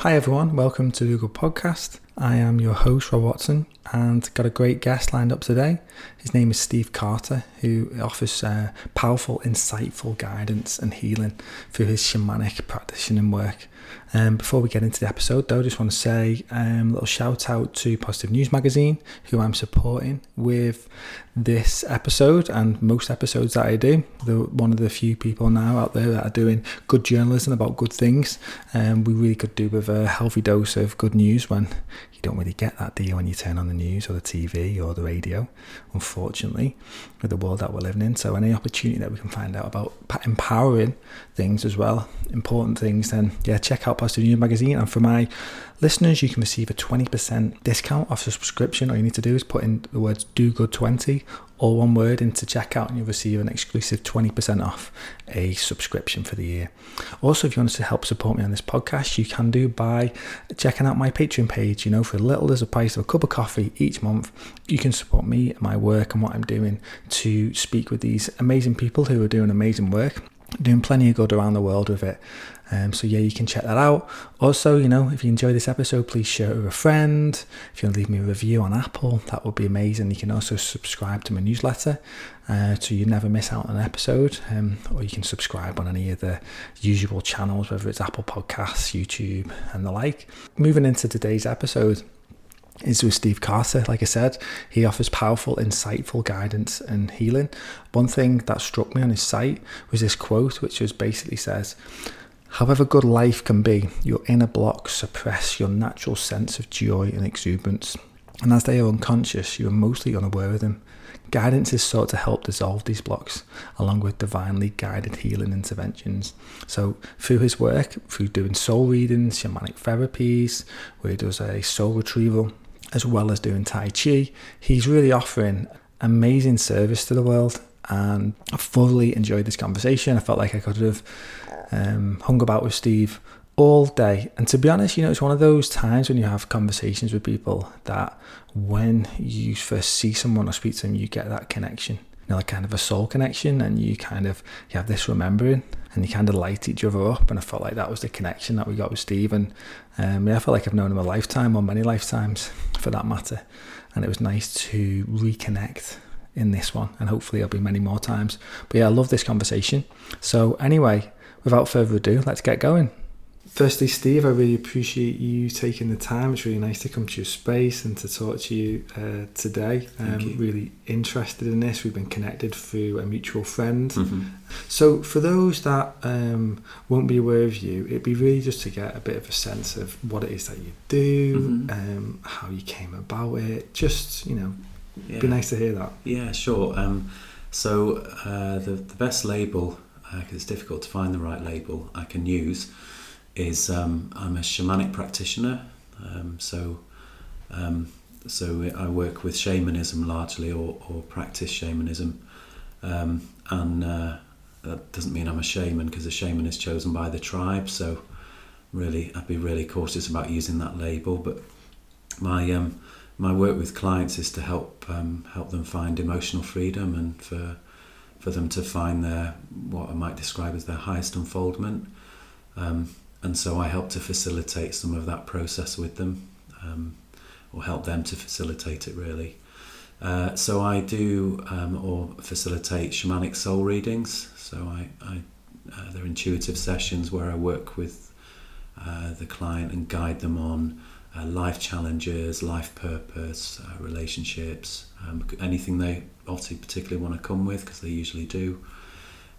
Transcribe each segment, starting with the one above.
Hi everyone, welcome to Google Podcast. I am your host, Rob Watson, and got a great guest lined up today. His name is Steve Carter, who offers uh, powerful, insightful guidance and healing through his shamanic practicing work. Um, before we get into the episode, though, I just want to say um, a little shout out to Positive News Magazine, who I'm supporting with this episode and most episodes that I do. They're one of the few people now out there that are doing good journalism about good things. And um, we really could do with a healthy dose of good news when you don't really get that, do you, when you turn on the news or the TV or the radio, unfortunately, with the world that we're living in. So, any opportunity that we can find out about empowering things as well, important things, then yeah, check out Positive News Magazine. And for my listeners, you can receive a 20% discount off the subscription. All you need to do is put in the words do good 20 all one word into checkout and you'll receive an exclusive 20% off a subscription for the year. Also, if you want to help support me on this podcast, you can do by checking out my Patreon page. You know, for little as a price of a cup of coffee each month, you can support me, my work, and what I'm doing to speak with these amazing people who are doing amazing work doing plenty of good around the world with it. Um, so yeah, you can check that out. Also, you know, if you enjoy this episode, please share it with a friend. If you want to leave me a review on Apple, that would be amazing. You can also subscribe to my newsletter, uh, so you never miss out on an episode. Um, or you can subscribe on any of the usual channels, whether it's Apple Podcasts, YouTube, and the like. Moving into today's episode is with Steve Carter. Like I said, he offers powerful, insightful guidance and healing. One thing that struck me on his site was this quote, which was basically says, However good life can be, your inner blocks suppress your natural sense of joy and exuberance. And as they are unconscious, you are mostly unaware of them. Guidance is sought to help dissolve these blocks, along with divinely guided healing interventions. So, through his work, through doing soul readings, shamanic therapies, where he does a soul retrieval, as well as doing Tai Chi, he's really offering amazing service to the world. And I thoroughly enjoyed this conversation. I felt like I could have um, hung about with Steve all day. And to be honest, you know, it's one of those times when you have conversations with people that when you first see someone or speak to them, you get that connection, you know, like kind of a soul connection, and you kind of you have this remembering, and you kind of light each other up. And I felt like that was the connection that we got with Steve, and um, yeah, I felt like I've known him a lifetime or many lifetimes for that matter. And it was nice to reconnect in this one, and hopefully there'll be many more times. But yeah, I love this conversation. So anyway, without further ado, let's get going. Firstly, Steve, I really appreciate you taking the time. It's really nice to come to your space and to talk to you uh, today. I'm um, really interested in this. We've been connected through a mutual friend. Mm-hmm. So, for those that um, won't be aware of you, it'd be really just to get a bit of a sense of what it is that you do, mm-hmm. um, how you came about it. Just, you know, yeah. be nice to hear that. Yeah, sure. Um, so, uh, the, the best label, because uh, it's difficult to find the right label I can use is um, I'm a shamanic practitioner. Um, so, um, so I work with shamanism largely, or, or practice shamanism, um, and uh, that doesn't mean I'm a shaman because a shaman is chosen by the tribe. So, really, I'd be really cautious about using that label. But my um, my work with clients is to help um, help them find emotional freedom and for for them to find their what I might describe as their highest unfoldment. Um, and so I help to facilitate some of that process with them, um, or help them to facilitate it really. Uh, so I do um, or facilitate shamanic soul readings. So I, I uh, they're intuitive sessions where I work with uh, the client and guide them on uh, life challenges, life purpose, uh, relationships, um, anything they obviously particularly want to come with because they usually do.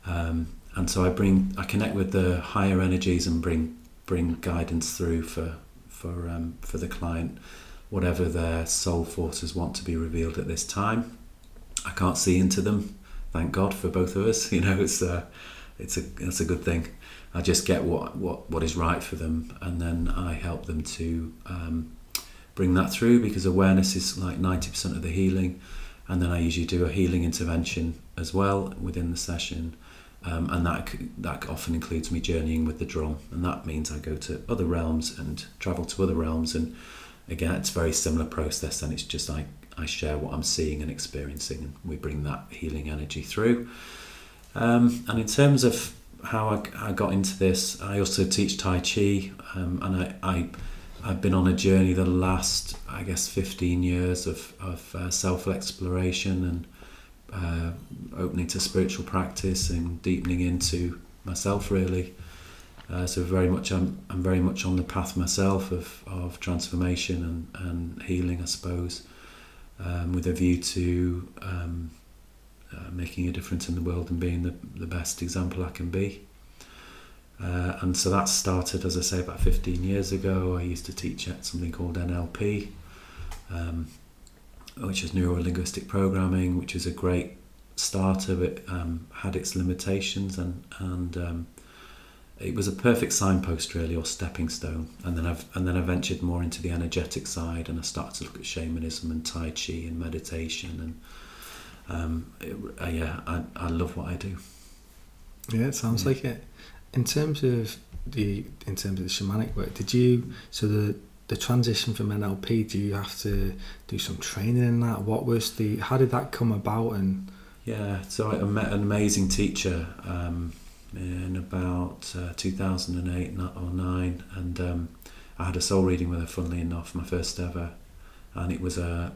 Um, and so I bring I connect with the higher energies and bring bring guidance through for for um, for the client, whatever their soul forces want to be revealed at this time. I can't see into them, thank God for both of us. You know, it's a it's a it's a good thing. I just get what what what is right for them, and then I help them to um, bring that through because awareness is like ninety percent of the healing, and then I usually do a healing intervention as well within the session um, and that that often includes me journeying with the drum, and that means I go to other realms and travel to other realms. And again, it's a very similar process, and it's just I I share what I'm seeing and experiencing, and we bring that healing energy through. Um, and in terms of how I, I, got into this, I also teach Tai Chi, um, and I, I I've been on a journey the last, I guess, 15 years of, of uh, self exploration and uh, opening to spiritual practice and deepening into myself, really. Uh, so very much, I'm, I'm very much on the path myself of, of transformation and, and healing, I suppose, um, with a view to um, uh, making a difference in the world and being the, the best example I can be. Uh, and so that started, as I say, about 15 years ago. I used to teach at something called NLP, um, which is neuro linguistic programming, which is a great starter, but um, had its limitations, and and um, it was a perfect signpost, really, or stepping stone. And then I've and then I ventured more into the energetic side, and I started to look at shamanism and tai chi and meditation, and um, it, uh, yeah, I, I love what I do. Yeah, it sounds yeah. like it in terms of the in terms of the shamanic work, did you so the the transition from NLP? Do you have to do some training in that? What was the how did that come about? And yeah, so I met an amazing teacher um, in about uh, 2008 or nine, and um, I had a soul reading with her. Funnily enough, my first ever, and it was a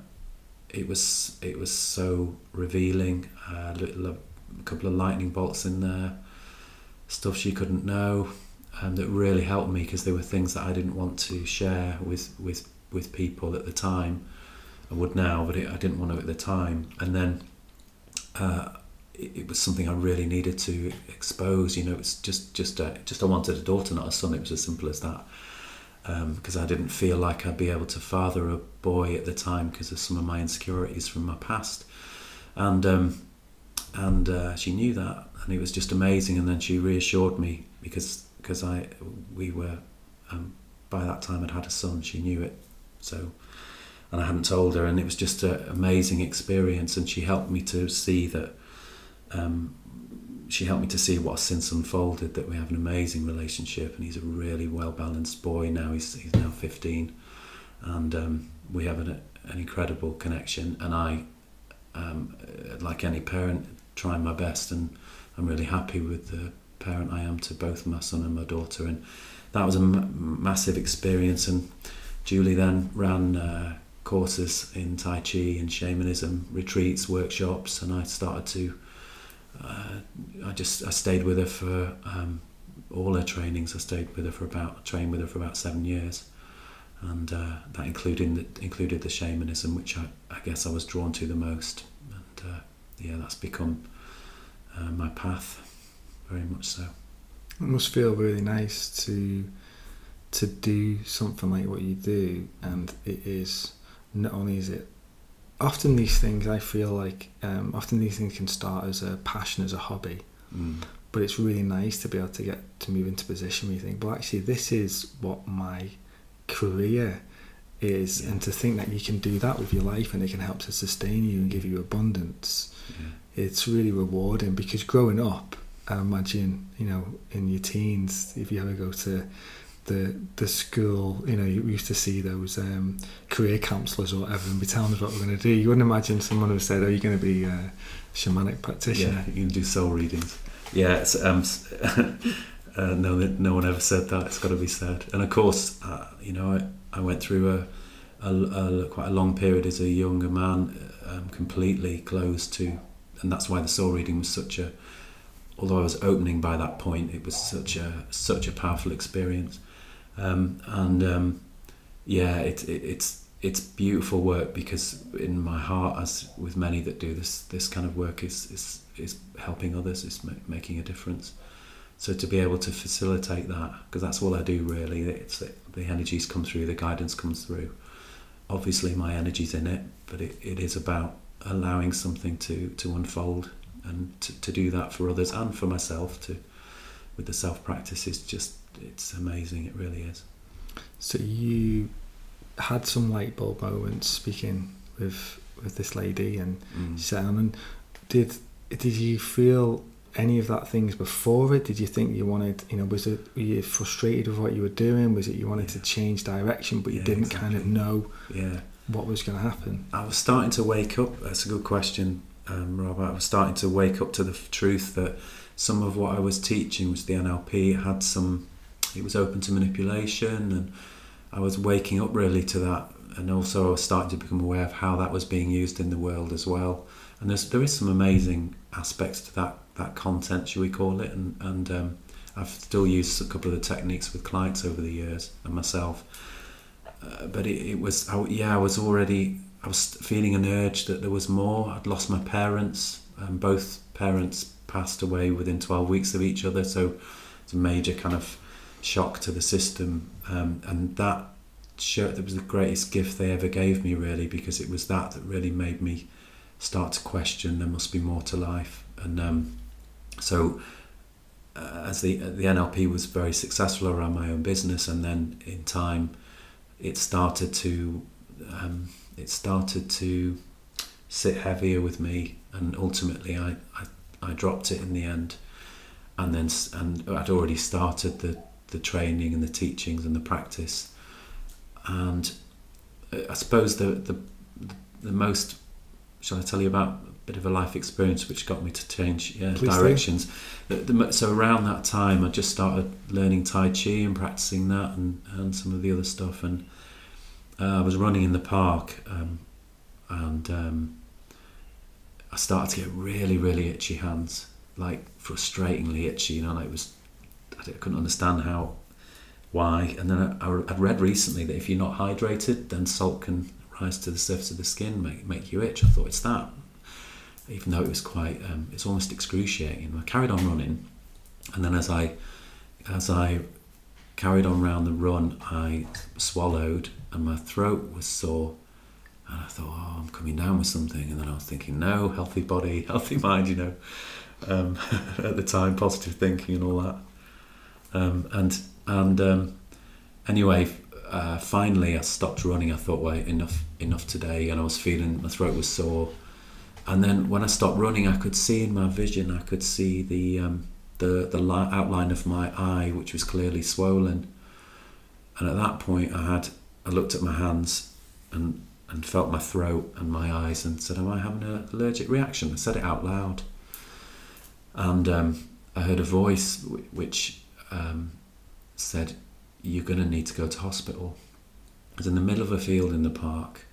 it was it was so revealing. Uh, a, little, a couple of lightning bolts in there stuff she couldn't know um, that really helped me because there were things that I didn't want to share with with with people at the time. I would now, but it, I didn't want to at the time. And then uh, it, it, was something I really needed to expose. You know, it's just just a, just I wanted a daughter, not a son. It was as simple as that. Because um, I didn't feel like I'd be able to father a boy at the time because of some of my insecurities from my past, and um, and uh, she knew that, and it was just amazing. And then she reassured me because because I we were um, by that time I'd had a son. She knew it, so and I hadn't told her, and it was just an amazing experience. And she helped me to see that. Um, she helped me to see what since unfolded that we have an amazing relationship, and he's a really well balanced boy now. He's he's now fifteen, and um, we have an, an incredible connection. And I, um, like any parent, trying my best and I'm really happy with the parent I am to both my son and my daughter. And that was a m- massive experience. And Julie then ran uh, courses in Tai Chi and shamanism, retreats, workshops, and I started to. Uh, I just I stayed with her for um, all her trainings. I stayed with her for about trained with her for about seven years, and uh, that included the, included the shamanism, which I, I guess I was drawn to the most. And uh, yeah, that's become uh, my path, very much so. It must feel really nice to to do something like what you do, and it is not only is it often these things I feel like um, often these things can start as a passion as a hobby, mm. but it's really nice to be able to get to move into position where you think, well, actually, this is what my career is, yeah. and to think that you can do that with your life and it can help to sustain you and give you abundance. Yeah it's really rewarding because growing up, I imagine, you know, in your teens, if you ever go to the the school, you know, you used to see those um, career counsellors or whatever and be telling us what we're going to do. You wouldn't imagine someone who said, "Oh, you're going to be a shamanic practitioner." Yeah, you can do soul readings. Yeah, it's, um, uh, no, no one ever said that. It's got to be said. And of course, uh, you know, I, I went through a, a, a, quite a long period as a younger man, um, completely closed to and that's why the soul reading was such a although I was opening by that point it was such a such a powerful experience um, and um, yeah it, it, it's it's beautiful work because in my heart as with many that do this this kind of work is is, is helping others is ma- making a difference. So to be able to facilitate that because that's all I do really. It's the energies come through the guidance comes through. Obviously my energy's in it but it, it is about allowing something to to unfold and to, to do that for others and for myself to with the self practice is just it's amazing it really is so you had some light bulb moments speaking with with this lady and mm. she and did did you feel any of that things before it did you think you wanted you know was it were you frustrated with what you were doing was it you wanted yeah. to change direction but you yeah, didn't exactly. kind of know yeah what was going to happen? I was starting to wake up. That's a good question. um, Rob, I was starting to wake up to the truth that some of what I was teaching was the NLP had some, it was open to manipulation, and I was waking up really to that. And also, I was starting to become aware of how that was being used in the world as well. And there's, there is some amazing aspects to that that content, should we call it? And, and um, I've still used a couple of the techniques with clients over the years and myself. Uh, but it, it was, I, yeah, I was already I was feeling an urge that there was more. I'd lost my parents, and both parents passed away within 12 weeks of each other, so it's a major kind of shock to the system. Um, and that shirt that was the greatest gift they ever gave me, really, because it was that that really made me start to question there must be more to life. And um, so, uh, as the the NLP was very successful around my own business, and then in time, it started to um, it started to sit heavier with me, and ultimately I, I, I dropped it in the end. And then and I'd already started the, the training and the teachings and the practice. And uh, I suppose the, the, the most, shall I tell you about a bit of a life experience which got me to change yeah, directions? The, the, so around that time, I just started learning Tai Chi and practicing that and, and some of the other stuff. And uh, I was running in the park um, and um, I started to get really, really itchy hands, like frustratingly itchy. You know, like it was, I couldn't understand how, why. And then I, would read recently that if you're not hydrated, then salt can rise to the surface of the skin, make make you itch. I thought it's that, even though it was quite, um, it's almost excruciating. I carried on running, and then as I, as I carried on round the run, I swallowed and my throat was sore. And I thought, oh, I'm coming down with something. And then I was thinking, no, healthy body, healthy mind, you know. Um, at the time, positive thinking and all that. Um, and and um, anyway, uh, finally, I stopped running. I thought, wait, enough, enough today. And I was feeling my throat was sore. And then when I stopped running, I could see in my vision, I could see the um, the the outline of my eye, which was clearly swollen. And at that point, I had I looked at my hands and and felt my throat and my eyes and said, "Am I having an allergic reaction?" I said it out loud, and um, I heard a voice which um, said, "You're going to need to go to hospital." I was in the middle of a field in the park.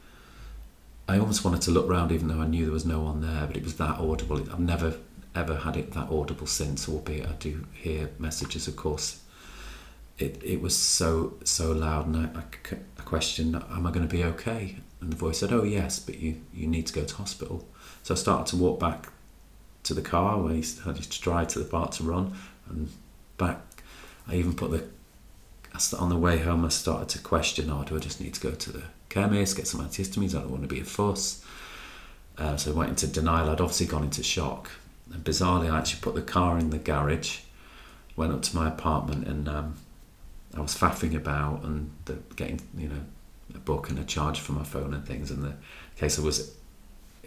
I almost wanted to look round, even though I knew there was no one there. But it was that audible. I've never ever had it that audible since, albeit I do hear messages, of course, it, it was so so loud and I, I, I questioned am I going to be okay and the voice said oh yes but you you need to go to hospital so I started to walk back to the car where he had to drive to the park to run and back I even put the on the way home I started to question oh do I just need to go to the chemist get some antihistamines I don't want to be a fuss uh, so I went into denial I'd obviously gone into shock and bizarrely I actually put the car in the garage went up to my apartment and um, I was faffing about and the, getting you know a book and a charge for my phone and things. And the case I was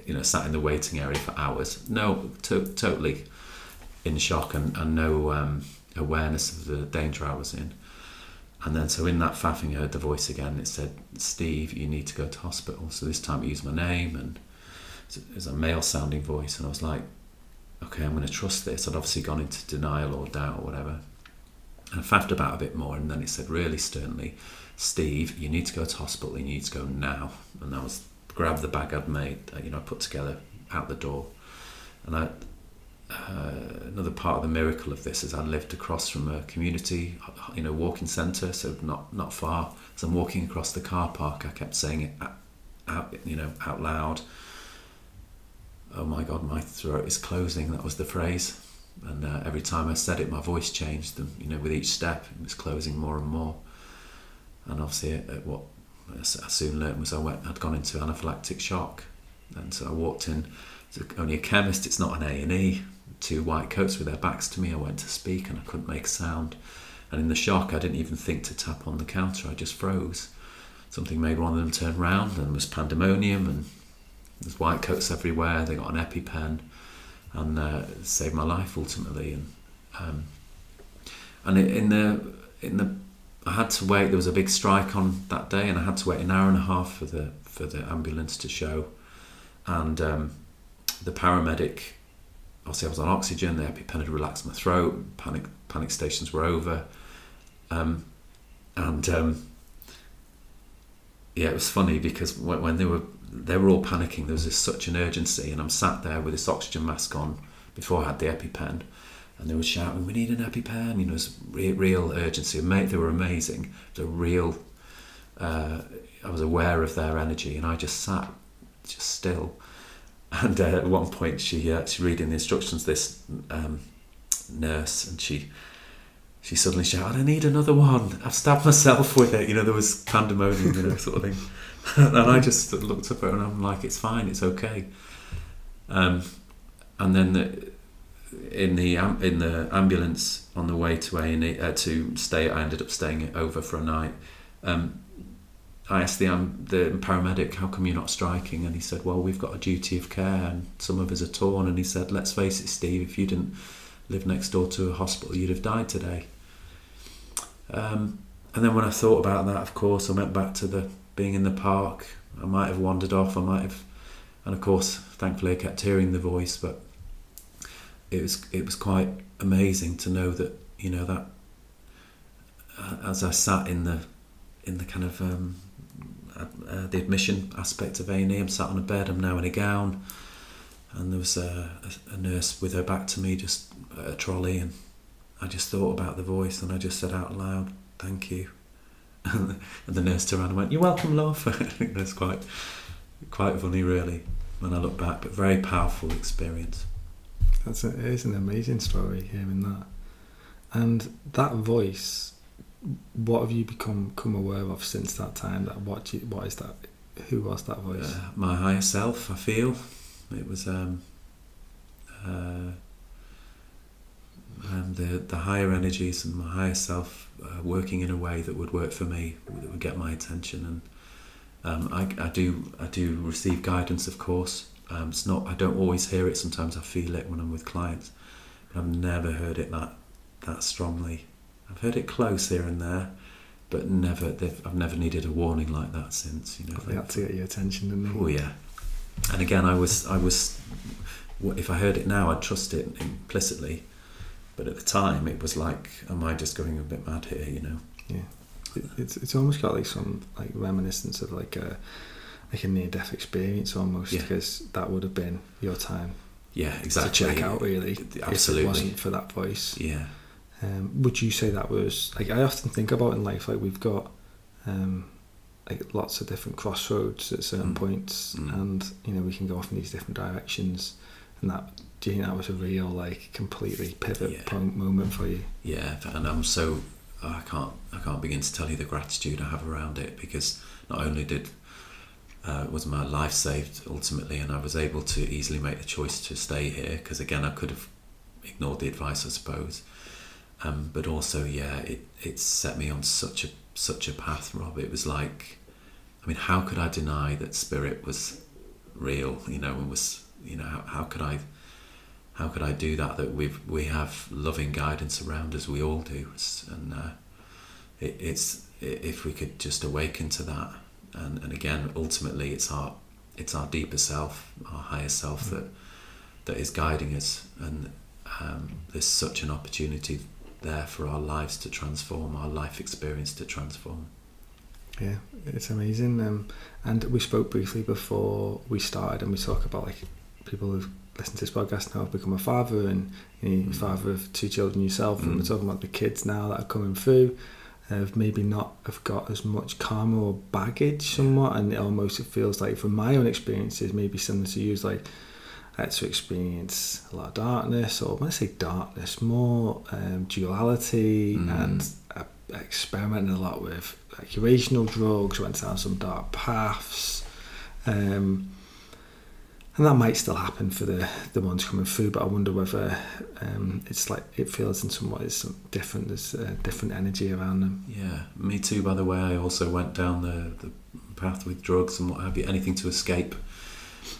you know sat in the waiting area for hours. No, to, totally in shock and, and no um, awareness of the danger I was in. And then so in that faffing, I heard the voice again. It said, "Steve, you need to go to hospital." So this time, it used my name and it was a male-sounding voice, and I was like, "Okay, I'm going to trust this." I'd obviously gone into denial or doubt or whatever. And I faffed about a bit more, and then it said really sternly, Steve, you need to go to hospital, you need to go now. And I was grabbed the bag I'd made, uh, you know, I put together out the door. And I, uh, another part of the miracle of this is I lived across from a community, you know, walking centre, so not not far. As I'm walking across the car park, I kept saying it out, you know, out loud. Oh my God, my throat is closing. That was the phrase and uh, every time I said it, my voice changed. And you know, with each step, it was closing more and more. And obviously, uh, what I soon learned was I went, I'd gone into anaphylactic shock, and so I walked in. It's only a chemist. It's not an A and E. Two white coats with their backs to me. I went to speak and I couldn't make a sound. And in the shock, I didn't even think to tap on the counter. I just froze. Something made one of them turn round, and it was pandemonium, and there's white coats everywhere. They got an EpiPen and uh, saved my life ultimately. And um, and in the in the I had to wait. There was a big strike on that day, and I had to wait an hour and a half for the for the ambulance to show. And um, the paramedic, obviously I was on oxygen, the EpiPen had relaxed my throat, panic panic stations were over. Um, and um, yeah, it was funny because when, when, they were they were all panicking, there was just such an urgency, and I'm sat there with this oxygen mask on before I had the EpiPen, and they were shouting, "We need an EpiPen!" You know, it's real, real urgency. They were amazing. The real, uh, I was aware of their energy, and I just sat just still. And uh, at one point, she uh, she's reading the instructions. This um, nurse, and she she suddenly shouted, "I need another one! I've stabbed myself with it." You know, there was pandemonium, you know, sort of thing. and I just looked up at her and I'm like, "It's fine, it's okay." Um, and then the, in the in the ambulance on the way to A uh, to stay, I ended up staying over for a night. Um, I asked the um, the paramedic, "How come you're not striking?" And he said, "Well, we've got a duty of care, and some of us are torn." And he said, "Let's face it, Steve. If you didn't live next door to a hospital, you'd have died today." Um, and then when I thought about that, of course, I went back to the being in the park. I might have wandered off. I might have, and of course, thankfully, I kept hearing the voice. But it was it was quite amazing to know that you know that uh, as I sat in the in the kind of um, uh, the admission aspect of A and E, I'm sat on a bed. I'm now in a gown, and there was a, a, a nurse with her back to me, just a trolley, and I just thought about the voice, and I just said out loud, "Thank you." and the nurse turned around and went, "You're welcome, love." I think that's quite quite funny, really, when I look back. But very powerful experience. That's a, it is an amazing story hearing that, and that voice. What have you become come aware of since that time? That what you, what is that? Who was that voice? Uh, my higher self. I feel it was um, uh, um, the the higher energies and my higher self uh, working in a way that would work for me, that would get my attention. And um, I, I do I do receive guidance, of course. Um, it's not I don't always hear it. Sometimes I feel it when I'm with clients, but I've never heard it that that strongly. I've heard it close here and there, but never. I've never needed a warning like that since. You know, they had to get your attention, didn't they? Oh yeah. And again, I was I was. If I heard it now, I'd trust it implicitly but at the time, it was like, am I just going a bit mad here? You know? Yeah. It, it's it's almost got like some like reminiscence of like a like a near death experience almost Yeah. because that would have been your time Yeah, exactly. to check out really. Absolutely. If it wasn't for that voice. Yeah. Um, would you say that was like I often think about in life like we've got um, like lots of different crossroads at certain Mm. points Mm. and you know we can go off in these different directions and that do you think that was a real like completely pivot Yeah. point moment for you Yeah, and I'm so I can't I can't begin to tell you the gratitude I have around it because not only did uh, was my life saved ultimately, and I was able to easily make the choice to stay here because again I could have ignored the advice I suppose, um, but also yeah it it set me on such a such a path, Rob. It was like, I mean, how could I deny that spirit was real? You know, and was you know how, how could I how could I do that? That we we have loving guidance around us. We all do, and uh, it, it's if we could just awaken to that, and and again, ultimately, it's our it's our deeper self, our higher self that that is guiding us, and um, there's such an opportunity there for our lives to transform, our life experience to transform. Yeah, it's amazing. Um, and we spoke briefly before we started, and we talk about like people who've listened to this podcast now have become a father, and you know, Mm. father of two children yourself, and Mm. we're talking about the kids now that are coming through. Have maybe not have got as much karma or baggage somewhat, and it almost it feels like from my own experiences, maybe similar to you, like I had to experience a lot of darkness, or when I say darkness, more um, duality Mm. and uh, experimenting a lot with recreational drugs, went down some dark paths. Um, and that might still happen for the, the ones coming through, but I wonder whether um, it's like it feels in some ways different. There's a different energy around them. Yeah, me too. By the way, I also went down the, the path with drugs and what have you, anything to escape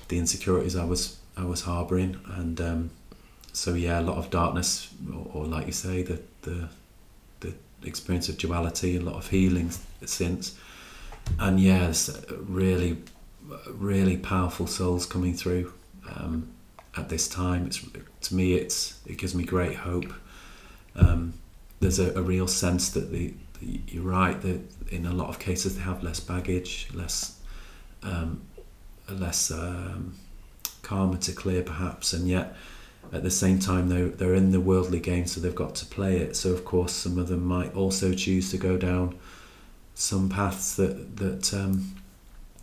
the insecurities I was I was harbouring, and um, so yeah, a lot of darkness, or, or like you say, the the the experience of duality, a lot of healing since, and yes, really, really powerful souls coming through. Um, at this time. It's to me, it's it gives me great hope. Um, there's a, a, real sense that the, the, you're right that in a lot of cases they have less baggage, less um, less um, karma to clear perhaps, and yet at the same time they're, they're in the worldly game so they've got to play it so of course some of them might also choose to go down some paths that that um,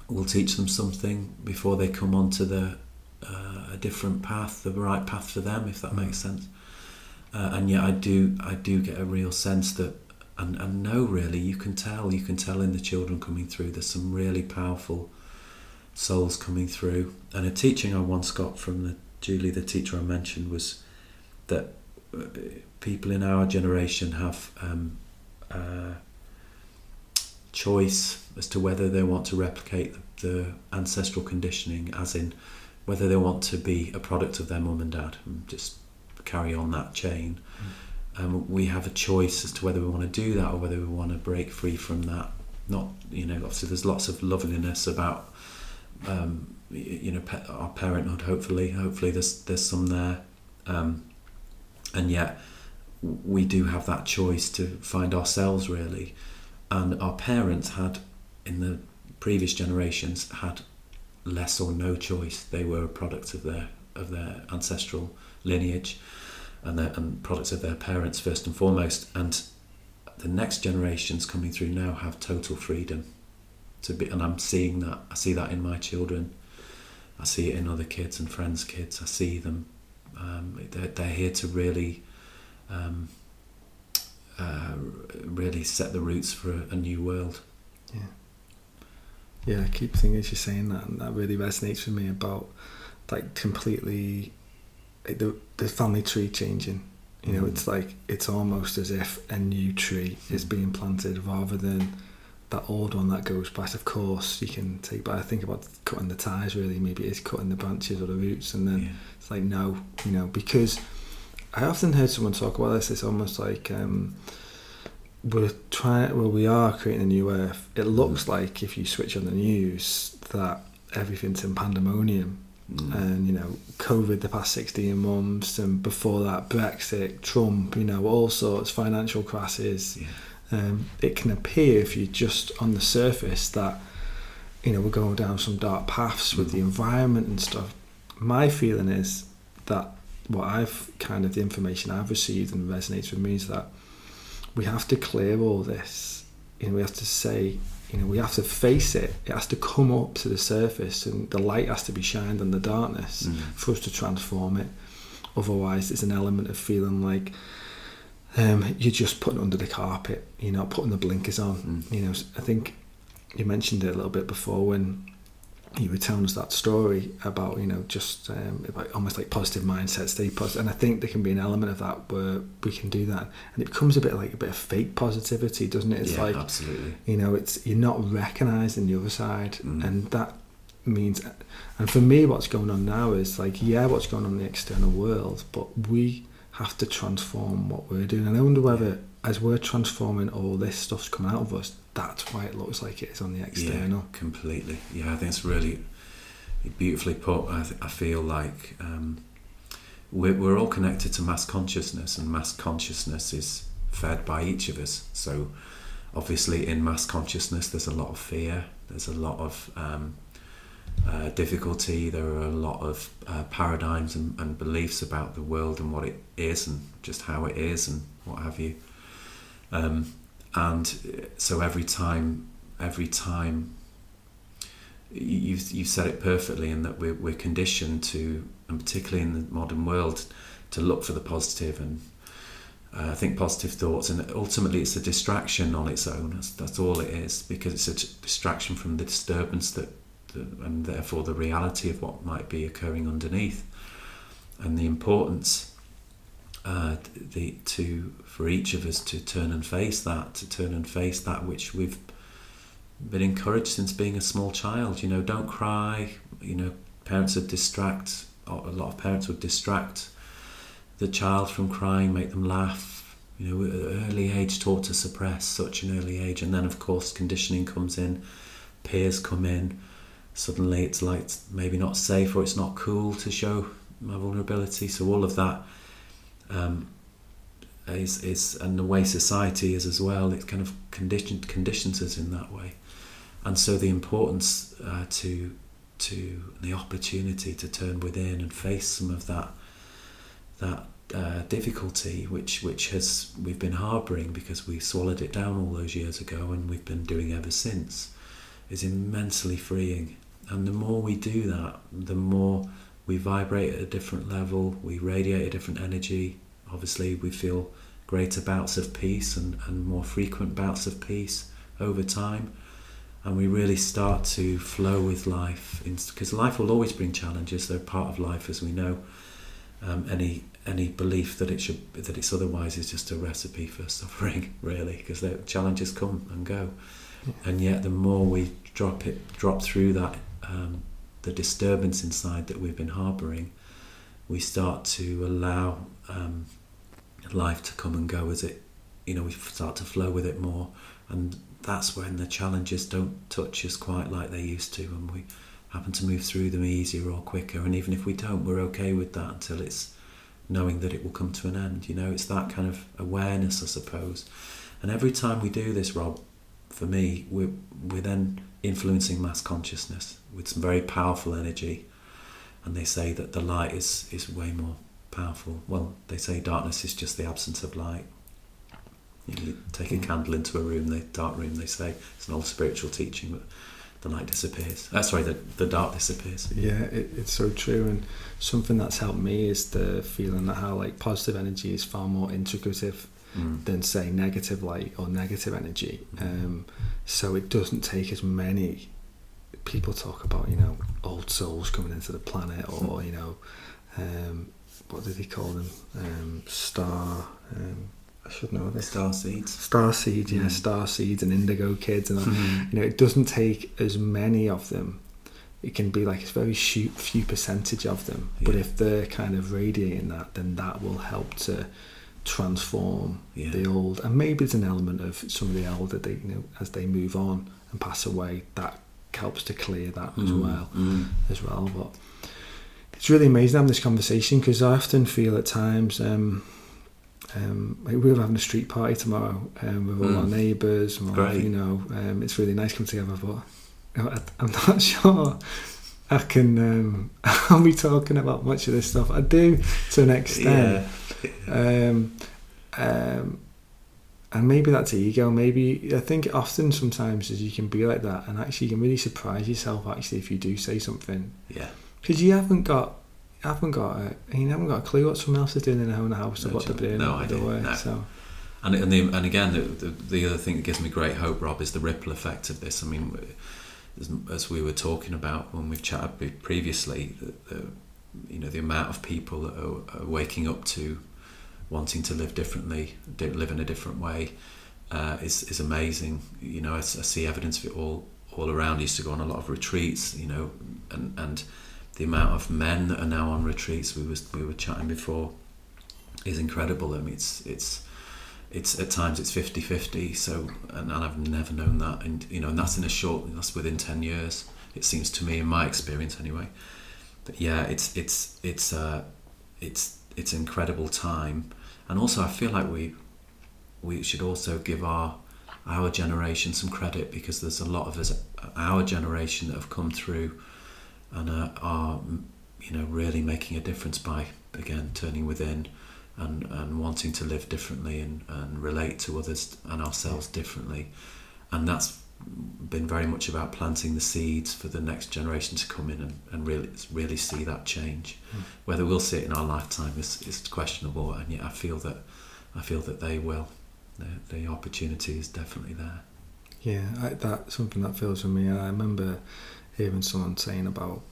will teach them something before they come onto the uh, a different path the right path for them if that mm. makes sense uh, and yet I do I do get a real sense that and, and no really you can tell you can tell in the children coming through there's some really powerful souls coming through and a teaching I once got from the Julie, the teacher I mentioned, was that uh, people in our generation have um, uh, choice as to whether they want to replicate the, the, ancestral conditioning, as in whether they want to be a product of their mum and dad and just carry on that chain. Mm. Um, we have a choice as to whether we want to do that or whether we want to break free from that. Not, you know, obviously there's lots of loveliness about um, you know our parenthood hopefully hopefully there's there's some there. Um, and yet we do have that choice to find ourselves really. And our parents had in the previous generations had less or no choice. They were a product of their of their ancestral lineage and their and products of their parents first and foremost. And the next generations coming through now have total freedom to be and I'm seeing that I see that in my children I see it in other kids and friends' kids. I see them. Um, they're, they're here to really, um, uh, really set the roots for a, a, new world. Yeah. Yeah, I keep thinking as you're saying that, and that really resonates with me about like completely the the family tree changing. You know, mm. it's like it's almost as if a new tree mm. is being planted rather than that old one that goes past, of course, you can take. But I think about cutting the ties. Really, maybe it's cutting the branches or the roots, and then yeah. it's like no, you know, because I often heard someone talk about this. It's almost like um, we're trying. Well, we are creating a new earth. It looks mm. like if you switch on the news that everything's in pandemonium. Mm. And you know, COVID the past sixteen months, and before that, Brexit, Trump, you know, all sorts, financial crisis, yeah um, it can appear if you're just on the surface that you know we're going down some dark paths with the mm. environment and stuff. My feeling is that what I've kind of the information I've received and resonates with me is that we have to clear all this. You know, we have to say, you know, we have to face it. It has to come up to the surface, and the light has to be shined on the darkness mm. for us to transform it. Otherwise, it's an element of feeling like um, you're just putting under the carpet. You're not putting the blinkers on. Mm. You know, I think you mentioned it a little bit before when you were telling us that story about you know just um, about almost like positive mindset, stay positive. positive, and I think there can be an element of that where we can do that, and it becomes a bit like a bit of fake positivity, doesn't it? It's yeah, like absolutely. You know, it's you're not recognising the other side, mm. and that means, and for me, what's going on now is like yeah, what's going on in the external world, but we have to transform what we're doing. And I wonder whether, as we're transforming, all this stuff's coming out of us. That's why it looks like it is on the external. Yeah, completely. Yeah, I think it's really beautifully put. I, th- I feel like um, we're, we're all connected to mass consciousness, and mass consciousness is fed by each of us. So, obviously, in mass consciousness, there's a lot of fear. There's a lot of um, uh, difficulty. There are a lot of uh, paradigms and, and, beliefs about the world and what it is and just how it is and what have you. Um, and so every time, every time, you've you've said it perfectly in that we're we're conditioned to, and particularly in the modern world, to look for the positive and uh, think positive thoughts, and ultimately it's a distraction on its own. That's, that's all it is because it's a distraction from the disturbance that and therefore the reality of what might be occurring underneath, and the importance uh, the, to for each of us to turn and face that, to turn and face that which we've been encouraged since being a small child. You know, don't cry. You know, parents would distract. A lot of parents would distract the child from crying, make them laugh. You know, early age taught to suppress such an early age, and then of course conditioning comes in, peers come in, suddenly it's like maybe not safe or it's not cool to show my vulnerability. So all of that um, is is and the way society is as well. It kind of conditioned conditions us in that way, and so the importance uh, to to the opportunity to turn within and face some of that that uh, difficulty which which has we've been harbouring because we swallowed it down all those years ago and we've been doing ever since is immensely freeing and the more we do that the more we vibrate at a different level we radiate a different energy. Obviously we feel greater bouts of peace and, and more frequent bouts of peace over time. And we really start to flow with life because life will always bring challenges. They're part of life as we know. Um, any any belief that it should that it's otherwise is just a recipe for suffering really because the challenges come and go. And yet the more we drop it drop through that um, the disturbance inside that we've been harboring we start to allow um, life to come and go as it you know we start to flow with it more. And that's when the challenges don't touch us quite like they used to and we happen to move through them easier or quicker. And even if we don't we're okay with that until it's knowing that it will come to an end you know? It's that kind of awareness i suppose. And every time we do this rob for me we're, we're then influencing mass consciousness with some very powerful energy and they say that the light is is way more powerful well they say darkness is just the absence of light you take a mm. candle into a room the dark room they say it's an old spiritual teaching but the light disappears. Uh, sorry, the, the dark disappears. Yeah, it, it's so true. And something that's helped me is the feeling that how like positive energy is far more integrative mm. than say negative light or negative energy. Mm. Um, so it doesn't take as many people talk about you know old souls coming into the planet or mm. you know um, what do they call them um, star um, I should know this. Star seeds. Star seeds, yeah, mm. star seeds and indigo kids, and mm-hmm. you know, it doesn't take as many of them. It can be like a very few, few percentage of them, yeah. but if they're kind of radiating that, then that will help to transform yeah. the old. And maybe there's an element of some of the elder, they, you know, as they move on and pass away, that helps to clear that mm. as well, mm. as well. But it's really amazing having this conversation because I often feel at times. Um, um, we're having a street party tomorrow um, with all mm. our neighbours. You know, um, it's really nice coming together. But I'm not sure I can. Um, I'll be talking about much of this stuff. I do to an extent. Yeah. And maybe that's ego. Maybe I think often sometimes as you can be like that, and actually you can really surprise yourself. Actually, if you do say something, yeah, because you haven't got I haven't got a, you haven't got a clue what someone else is doing in their own house no, or what they're doing. No idea. Way, no. So. And and, the, and again, the, the, the other thing that gives me great hope, Rob, is the ripple effect of this. I mean, as, as we were talking about when we've chatted previously, the, the, you know, the amount of people that are, are, waking up to wanting to live differently, live in a different way, uh, is is amazing. You know, I, I see evidence of it all all around. I used to go on a lot of retreats, you know, and and the amount of men that are now on retreats we was we were chatting before is incredible. I mean, it's it's it's at times it's 50-50 so and, I've never known that and you know and that's in a short that's within 10 years it seems to me in my experience anyway but yeah it's it's it's uh it's it's incredible time and also I feel like we we should also give our our generation some credit because there's a lot of us our generation that have come through and uh, are you know really making a difference by again turning within and, and wanting to live differently and, and relate to others and ourselves differently. And that's been very much about planting the seeds for the next generation to come in and, and really really see that change. Mm. whether we'll see it in our lifetime is, is questionable and yet I feel that I feel that they will. The, the opportunity is definitely there. Yeah I, that's something that feels for me I remember hearing someone saying about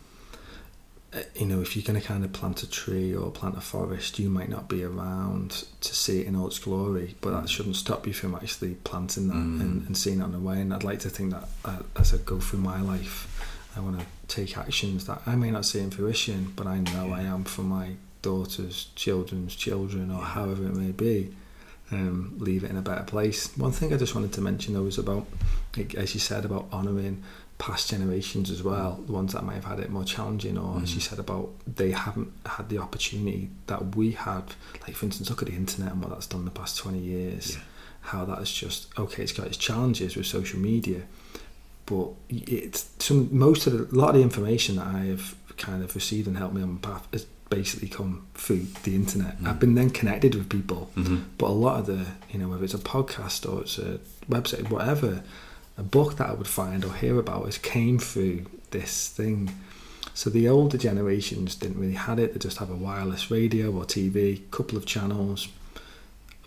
you know, if you're going to kind of plant a tree or plant a forest, you might not be around to see it in all its glory, but that mm. shouldn't stop you from actually planting that mm. and, and, seeing it on the way. And I'd like to think that uh, as I go through my life, I want to take actions that I may not see in fruition, but I know I am for my daughter's children's children or however it may be. Um, leave it in a better place. One thing I just wanted to mention though was about, as you said, about honouring past generations as well, the ones that might have had it more challenging, or as you Mm. said about they haven't had the opportunity that we had. Like for instance, look at the internet and what that's done the past twenty years. Yeah. How that is just okay. It's got its challenges with social media, but it's some most of the, a lot of the information that I have kind of received and helped me on my path has basically come through the internet. Mm. I've been then connected with people, Mhm. but a lot of the you know whether it's a podcast or it's a website, whatever, a book that I would find or hear about has came through this thing. So the older generations didn't really had it. They just have a wireless radio or TV, couple of channels,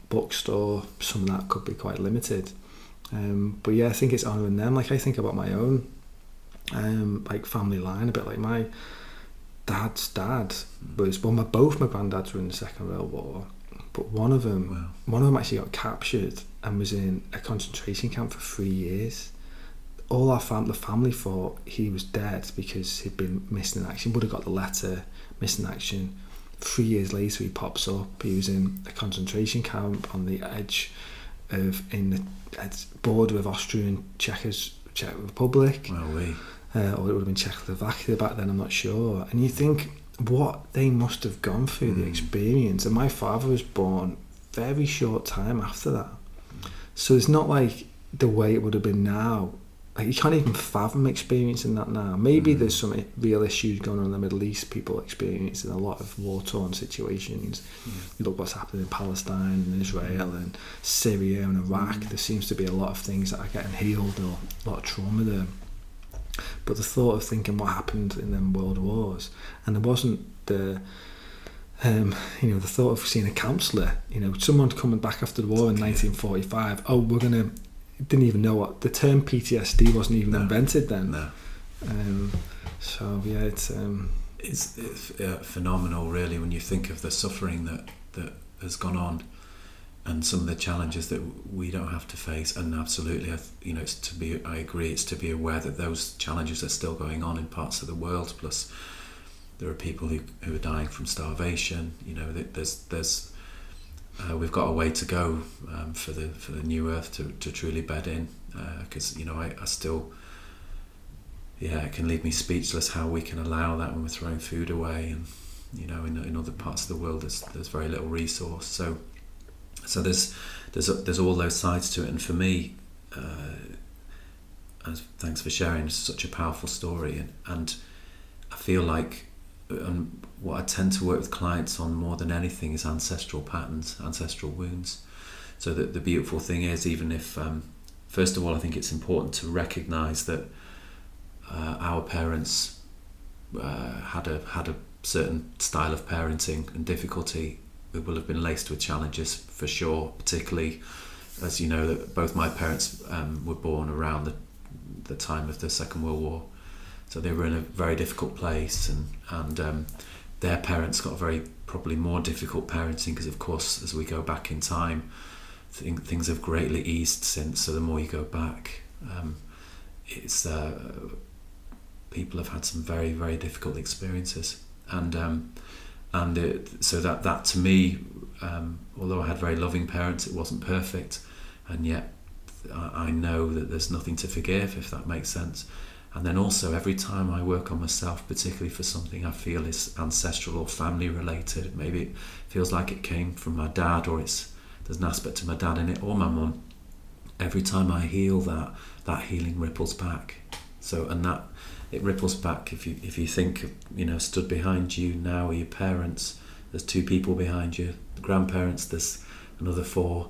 bookstore. Some of that could be quite limited. Um, but yeah, I think it's honouring them. Like I think about my own, um, like family line a bit. Like my dad's dad was well, my both my granddads were in the Second World War, but one of them, Wow. one of them actually got captured and was in a concentration camp for three years. All our fam- the family thought he was dead because he'd been missing in action. Would have got the letter, missing action. Three years later, he pops up. He was in a concentration camp on the edge of in the border of Austria and Czechos, Czech Republic Well, we. uh, or it would have been Czechoslovakia back then, I'm not sure. And you think what they must have gone through, the Mm. experience. And my father was born very short time after that. So it's not like the way it would have been now. Like you can't even fathom experiencing that now. Maybe Mm. there's some real issues going on in the Middle East, people experiencing a lot of war torn situations. You look what's happening in Palestine and Israel and Syria and Iraq. Mm. There seems to be a lot of things that are getting healed or a lot of trauma there. But the thought of thinking what happened in them world wars, and there wasn't the, um, you know, the thought of seeing a counsellor, you know, someone coming back after the war in 1945. Oh, we're gonna. Didn't even know what the term PTSD wasn't even No. invented then. No. Um, so yeah, it's um, It's, it's uh, phenomenal, really, when you think of the suffering that, that has gone on and some of the challenges that we don't have to face. And absolutely, you know, it's to be. I agree. It's to be aware that those challenges are still going on in parts of the world. Plus, there are people who, who are dying from starvation. You know, there's there's uh, we've got a way to go um, for the for the new earth to, to truly bed in. Because you know, I, I still yeah, it can leave me speechless how we can allow that when we're throwing food away, and you know, in, in other parts of the world, there's there's very little resource. So, so there's there's there's all those sides to it, and for me, uh, thanks for sharing such a powerful story, and, and I feel like um, what I tend to work with clients on more than anything is ancestral patterns, ancestral wounds. So that the beautiful thing is, even if um, first of all, I think it's important to recognise that uh, our parents uh, had a had a certain style of parenting and difficulty. We will have been laced with challenges for sure, particularly as you know that both my parents um, were born around the the time of the Second World War, so they were in a very difficult place, and and um, their parents got very probably more difficult parenting because of course as we go back in time, th- things have greatly eased since. So the more you go back, um, it's uh, people have had some very very difficult experiences. And um, and it, so that that to me um, although I had very loving parents it wasn't perfect. And yet I, I know that there's nothing to forgive if that makes sense and then also every time I work on myself particularly for something I feel is ancestral or family related maybe it feels like it came from my dad or it's there's an aspect of my dad in it or my mum every time I heal that that healing ripples back. So and that it ripples back if you if you think you know stood behind you now are your parents there's two people behind you the grandparents there's another four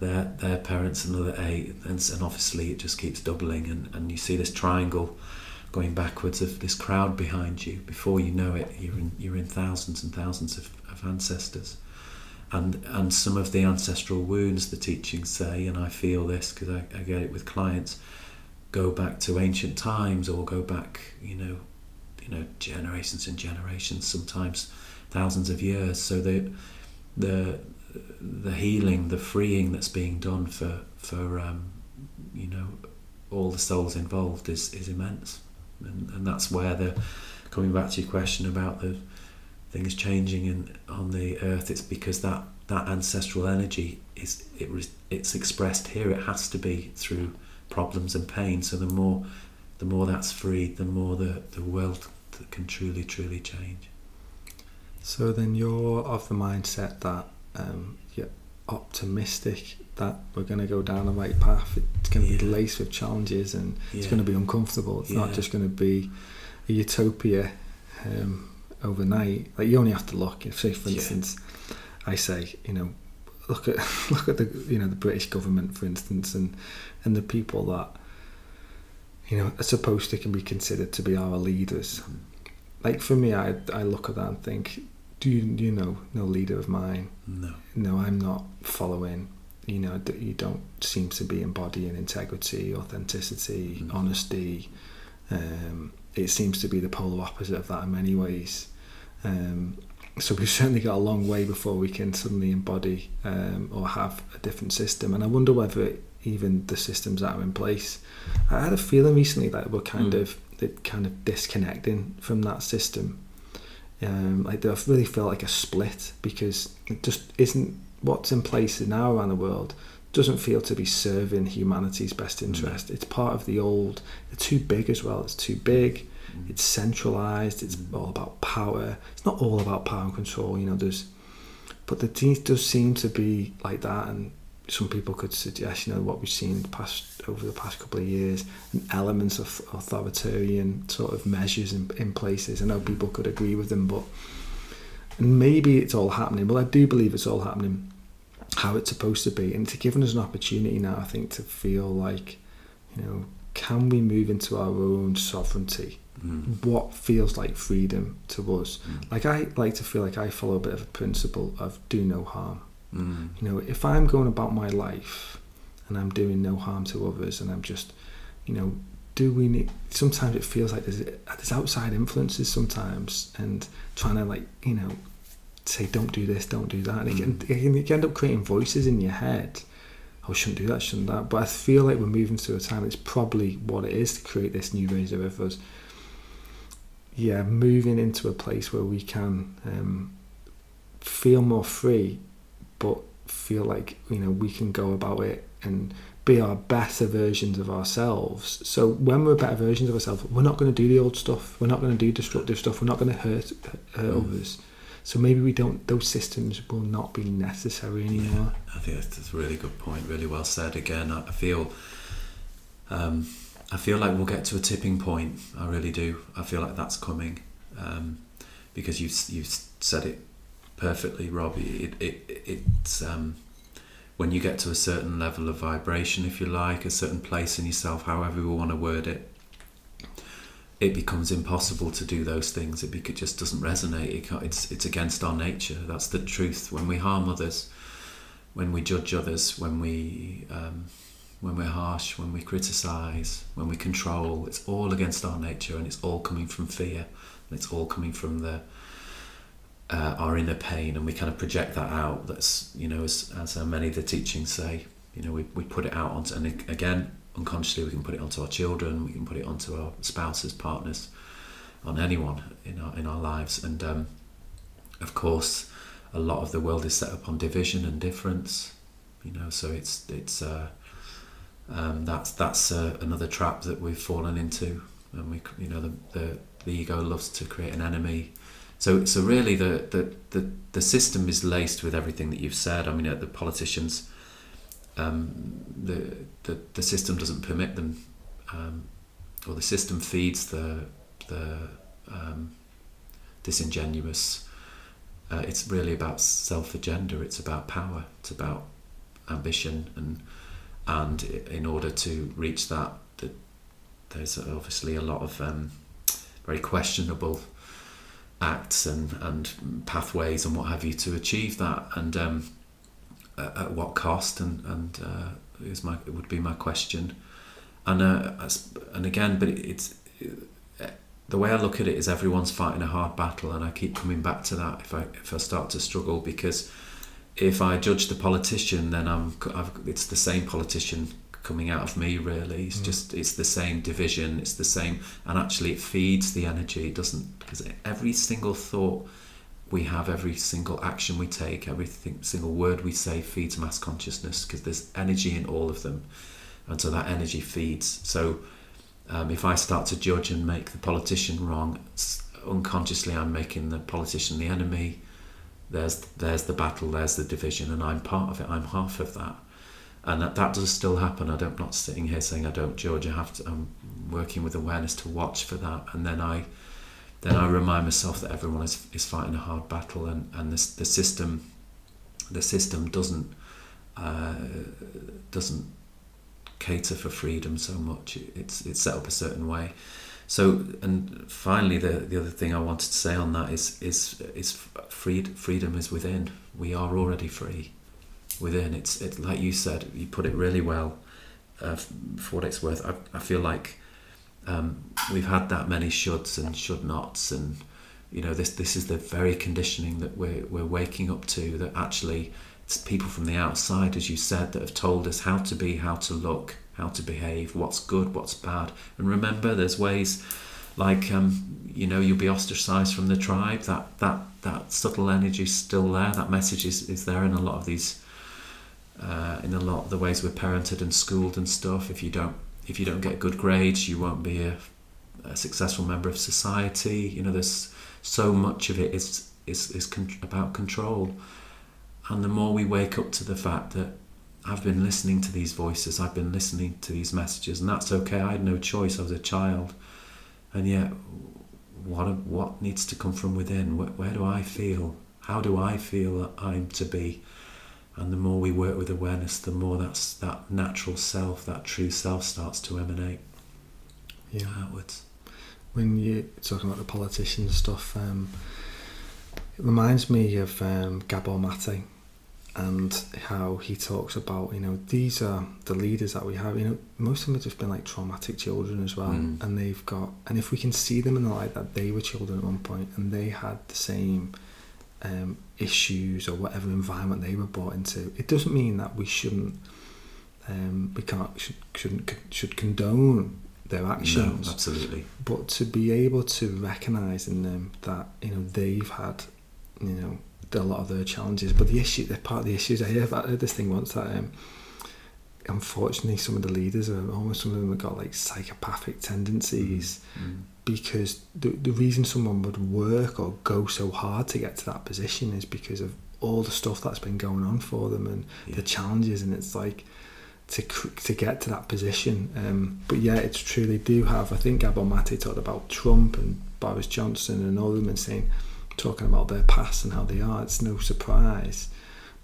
their their parents another eight and, and obviously it just keeps doubling and, and you see this triangle going backwards of this crowd behind you. Before you know it you're in you're in thousands and thousands of, of ancestors. And and some of the ancestral wounds the teachings say and I feel this because I, I get it with clients go back to ancient times or go back you know you know generations and generations sometimes thousands of years. So the the the healing the freeing that's being done for for um, you know all the souls involved is is immense. And, and that's where the coming back to your question about the things changing in on the earth it's because that that ancestral energy is it it's expressed here. It has to be through problems and pain. So the more the more that's freed, the more the, the world can truly, truly change. So then you're of the mindset that um, you're optimistic that we're going to go down the right path. It's going to Yeah. be laced with challenges and it's going to be uncomfortable. It's not just going to be a utopia um, overnight. Like you only have to look. If, say, for Yeah. instance, I say, you know, look at look at the you know the British government, for instance, and and the people that you know are supposed to can be considered to be our leaders. Like for me, I I look at that and think, do you you know no leader of mine? No. No, I'm not following. You know, that you don't seem to be embodying integrity, authenticity, Mm. honesty. Um, it seems to be the polar opposite of that in many ways. Um, so we've certainly got a long way before we can suddenly embody um, or have a different system. And I wonder whether even the systems that are in place. I had a feeling recently that we're kind Mm. of kind of disconnecting from that system. Um, like I really felt like a split because it just isn't what's in place now around the world doesn't feel to be serving humanity's best interest. It's part of the old. It's too big as well. It's too big. Mm. It's centralized. It's all about power. It's not all about power and control. You know, there's, but the team does seem to be like that. And some people could suggest, you know, what we've seen the past over the past couple of years, and elements of authoritarian sort of measures in, in places. I know people could agree with them, but maybe it's all happening. Well, I do believe it's all happening how it's supposed to be, and it's given us an opportunity now. I think to feel like, you know, can we move into our own sovereignty? Mm. What feels like freedom to us? Mm. Like I like to feel like I follow a bit of a principle of do no harm. Mm. You know, if I'm going about my life and I'm doing no harm to others, and I'm just, you know, doing it. Sometimes it feels like there's there's outside influences sometimes, and trying to like you know, say don't do this, don't do that, and Mm. it can, you can end up creating voices in your head. Oh, shouldn't do that, shouldn't that. But I feel like we're moving through a time. It's probably what it is to create this new version of us. Yeah, moving into a place where we can um, feel more free, but feel like you know we can go about it and be our better versions of ourselves. So when we're better versions of ourselves, we're not going to do the old stuff. We're not going to do destructive stuff. We're not going to hurt hurt Mm. others. So maybe we don't. Those systems will not be necessary anymore. I think that's a really good point. Really well said. Again, I I feel, um, I feel like we'll get to a tipping point. I really do. I feel like that's coming, um, because you've you've said it perfectly, Robbie. It, it it's um, when you get to a certain level of vibration, if you like, a certain place in yourself, however we want to word it. It becomes impossible to do those things. It, it just doesn't resonate. It it's it's against our nature. That's the truth. When we harm others, when we judge others, when we um, when we're harsh, when we criticise, when we control, it's all against our nature, and it's all coming from fear, and it's all coming from the uh, our inner pain, and we kind of project that out. That's you know, as as uh, many of the teachings say, you know, we we put it out onto, and again, unconsciously, we can put it onto our children, we can put it onto our spouses, partners, on anyone in our in our lives, and um, of course a lot of the world is set up on division and difference you know so it's it's uh, um, that's that's uh, another trap that we've fallen into and we you know the, the the ego loves to create an enemy so so really the the the, the system is laced with everything that you've said i mean uh, the politicians um, the, the the system doesn't permit them um, or the system feeds the the um, disingenuous uh, it's really about self agenda. It's about power. It's about ambition, and and in order to reach that, that there's obviously a lot of um, very questionable acts and and pathways and what have you to achieve that, and um, at, at what cost, and and uh, is my it would be my question, and uh, and again, but it's. the way I look at it is everyone's fighting a hard battle, and I keep coming back to that if I if I start to struggle because if I judge the politician, then I'm I've, it's the same politician coming out of me. Really, it's Mm. just it's the same division. It's the same, and actually it feeds the energy. It doesn't because every single thought we have, every single action we take, every single word we say feeds mass consciousness because there's energy in all of them, and so that energy feeds. So um, if I start to judge and make the politician wrong, unconsciously I'm making the politician the enemy. There's there's the battle, there's the division, and I'm part of it. I'm half of that, and that, that does still happen. I don't, not sitting here saying I don't judge. I have to. I'm working with awareness to watch for that, and then I then I remind myself that everyone is, is fighting a hard battle, and and this the system the system doesn't uh, doesn't cater for freedom so much. It's it's set up a certain way. So and finally, the the other thing I wanted to say on that is is is freed, freedom is within. We are already free within. It's it like you said. You put it really well. Uh, for what it's worth, I, I feel like um, we've had that many shoulds and should nots, and you know this this is the very conditioning that we're we're waking up to. That actually it's people from the outside, as you said, that have told us how to be, how to look, how to behave, what's good, what's bad. And remember, there's ways like um, you know you'll be ostracized from the tribe. That that that subtle energy is still there. That message is, is there in a lot of these. Uh, in a lot of the ways we're parented and schooled and stuff. If you don't if you don't get good grades, you won't be a, a successful member of society. You know, there's so much of it is is is con- about control and the more we wake up to the fact that I've been listening to these voices, I've been listening to these messages, and that's okay. I had no choice. I was a child, and yet, what what needs to come from within? Where, where do I feel? How do I feel that I'm to be? And the more we work with awareness, the more that's that natural self, that true self, starts to emanate yeah. outwards. When you're talking about the politician stuff, um, it reminds me of um, Gabor Mate and how he talks about you know these are the leaders that we have you know most of them have just been like traumatic children as well mm. and they've got and if we can see them in the light that they were children at one point and they had the same um, issues or whatever environment they were brought into it doesn't mean that we shouldn't um, we can't should shouldn't should condone their actions no, absolutely but to be able to recognize in them that you know they've had you know a lot of their challenges. But the issue, the part of the issues I heard, I heard this thing once that um, unfortunately some of the leaders are almost some of them have got like psychopathic tendencies mm. Because the, the reason someone would work or go so hard to get to that position is because of all the stuff that's been going on for them and yeah. the challenges and it's like to to get to that position um, but yeah it's true they do have I think Gabor Mate talked about Trump and Boris Johnson and all of them and saying talking about their past and how they are, it's no surprise.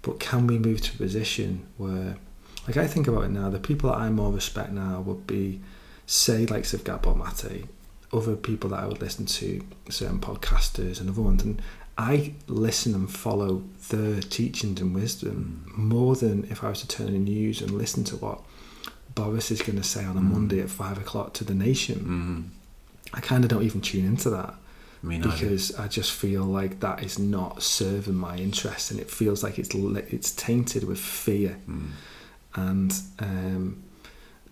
But can we move to a position where, like I think about it now, the people that I more respect now would be, say, like of Gabor Mate, other people that I would listen to, certain podcasters and other ones, and I listen and follow their teachings and wisdom mm. more than if I was to turn on the news and listen to what Boris is going to say on a mm. Monday at five o'clock to the nation. Mm. I kind of don't even tune into that because I just feel like that is not serving my interest, and it feels like it's it's tainted with fear, mm. and um,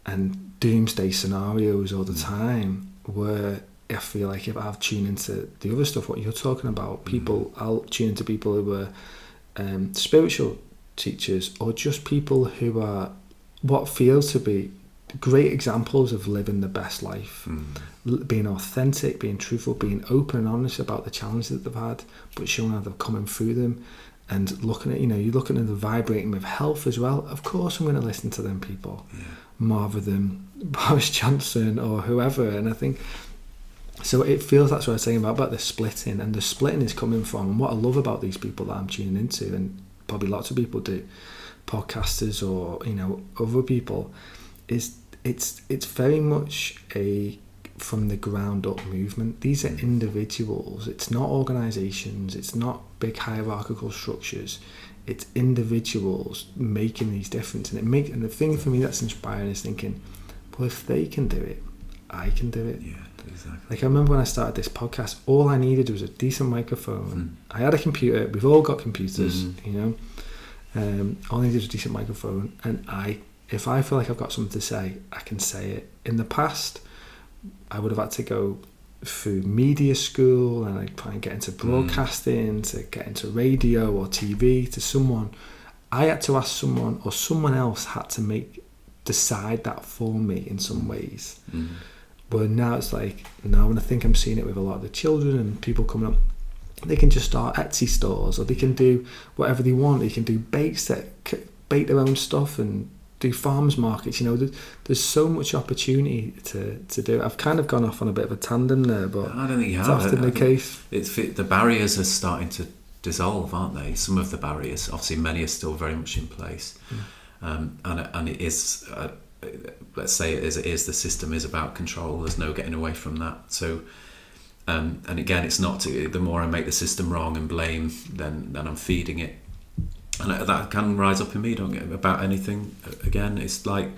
and doomsday scenarios all the mm. time. Where I feel like if I've tuned into the other stuff, what you're talking about, hmm. people. I'll tune into people who are um, spiritual teachers or just people who are what feels to be great examples of living the best life, mm. being authentic, being truthful, being open and honest about the challenges that they've had, but showing how they're coming through them, and looking at you know you're looking at the vibrating with health as well. Of course, I'm going to listen to them people, yeah. than Boris Johnson or whoever. And I think so. It feels that's what I was saying about about the splitting, and the splitting is coming from. And what I love about these people that I'm tuning into, and probably lots of people do, podcasters or you know other people, is it's it's very much a from the ground up movement. These are mm. individuals. It's not organizations. It's not big hierarchical structures. It's individuals making these differences. And it make and the thing for me that's inspiring is thinking, well, if they can do it, I can do it. Yeah, exactly. Like I remember when I started this podcast, all I needed was a decent microphone. Mm. I had a computer. We've all got computers, mm. you know. Um, all I needed was a decent microphone, and I if I feel like I've got something to say, I can say it. In the past, I would have had to go through media school and I try and get into hmm. broadcasting, mm. to get into radio or TV, to someone. I had to ask someone, or someone else had to make decide that for me in some ways. Mm. But now it's like now when I think I'm seeing it with a lot of the children and people coming up, they can just start Etsy stores or they can do whatever they want. They can do bakes that bake their own stuff and do farmers markets. You know, there's, there's so much opportunity to, to do. it. I've kind of gone off on a bit of a tandem there, but I don't think you it's have. often the case. It's the barriers are starting to dissolve, aren't they? Some of the barriers, obviously, many are still very much in place, um, and and it is. Uh, let's say it is, it is the system is about control. There's no getting away from that. So, um, and again, it's not to, the more I make the system wrong and blame, then then I'm feeding it, and that can rise up in me. Don't get about anything. Again, it's like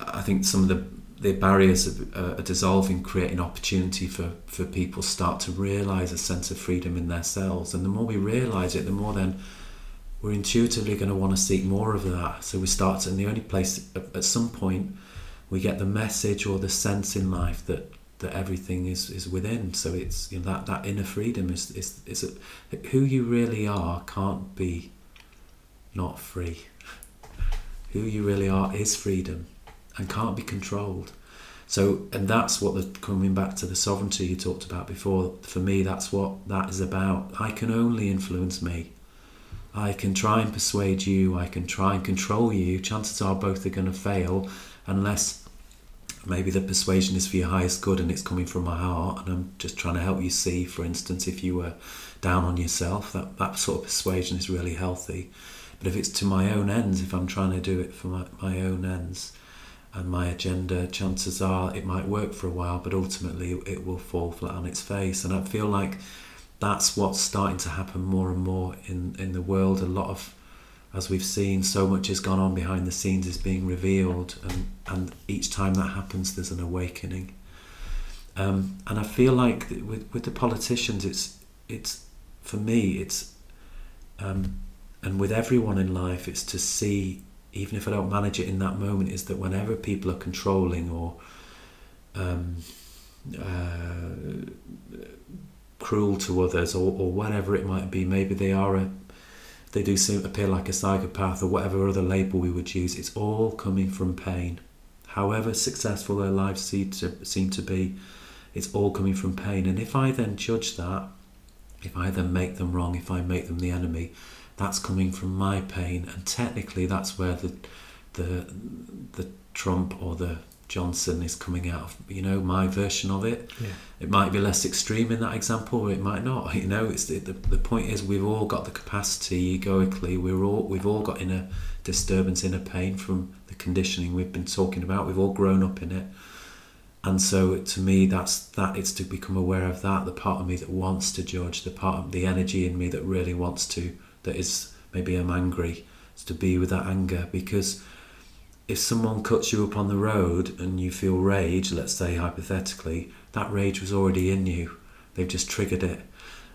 I think some of the the barriers are, are dissolving, creating opportunity for for people start to realise a sense of freedom in themselves, and the more we realise it, the more then we're intuitively going to want to seek more of that. So we start, and the only place at, at some point we get the message or the sense in life that that everything is, is within. So it's you know, that that inner freedom is is is a, who you really are can't be not free. Who you really are is freedom and can't be controlled. So, and that's what the coming back to the sovereignty you talked about before. For me, that's what that is about. I can only influence me. I can try and persuade you. I can try and control you. Chances are both are going to fail, unless maybe the persuasion is for your highest good and it's coming from my heart. And I'm just trying to help you see. For instance, if you were down on yourself, that that sort of persuasion is really healthy. But if it's to my own ends, if I'm trying to do it for my, my own ends and my agenda, chances are it might work for a while, but ultimately it will fall flat on its face. And I feel like that's what's starting to happen more and more in, in the world. A lot of, as we've seen, so much has gone on behind the scenes is being revealed, and, and each time that happens, there's an awakening. Um, and I feel like with, with the politicians, it's it's for me, it's um, and with everyone in life, it's to see, even if I don't manage it in that moment, is that whenever people are controlling or um, uh, cruel to others or, or whatever it might be, maybe they are a they do seem appear like a psychopath or whatever other label we would use. It's all coming from pain. However successful their lives seem to seem to be, it's all coming from pain. And if I then judge that, if I then make them wrong, if I make them the enemy, that's coming from my pain. And technically, that's where the the the Trump or the Johnson is coming out of. You know, my version of it. Yeah. It might be less extreme in that example, or it might not. You know, it's the, the, the point is we've all got the capacity egoically. We're all we've all got inner disturbance, inner pain from the conditioning we've been talking about. We've all grown up in it, and so to me, that's that. It's to become aware of that. The part of me that wants to judge, the part of the energy in me that really wants to, that is maybe I'm angry, is to be with that anger because if someone cuts you up on the road and you feel rage, let's say hypothetically, that rage was already in you. They've just triggered it.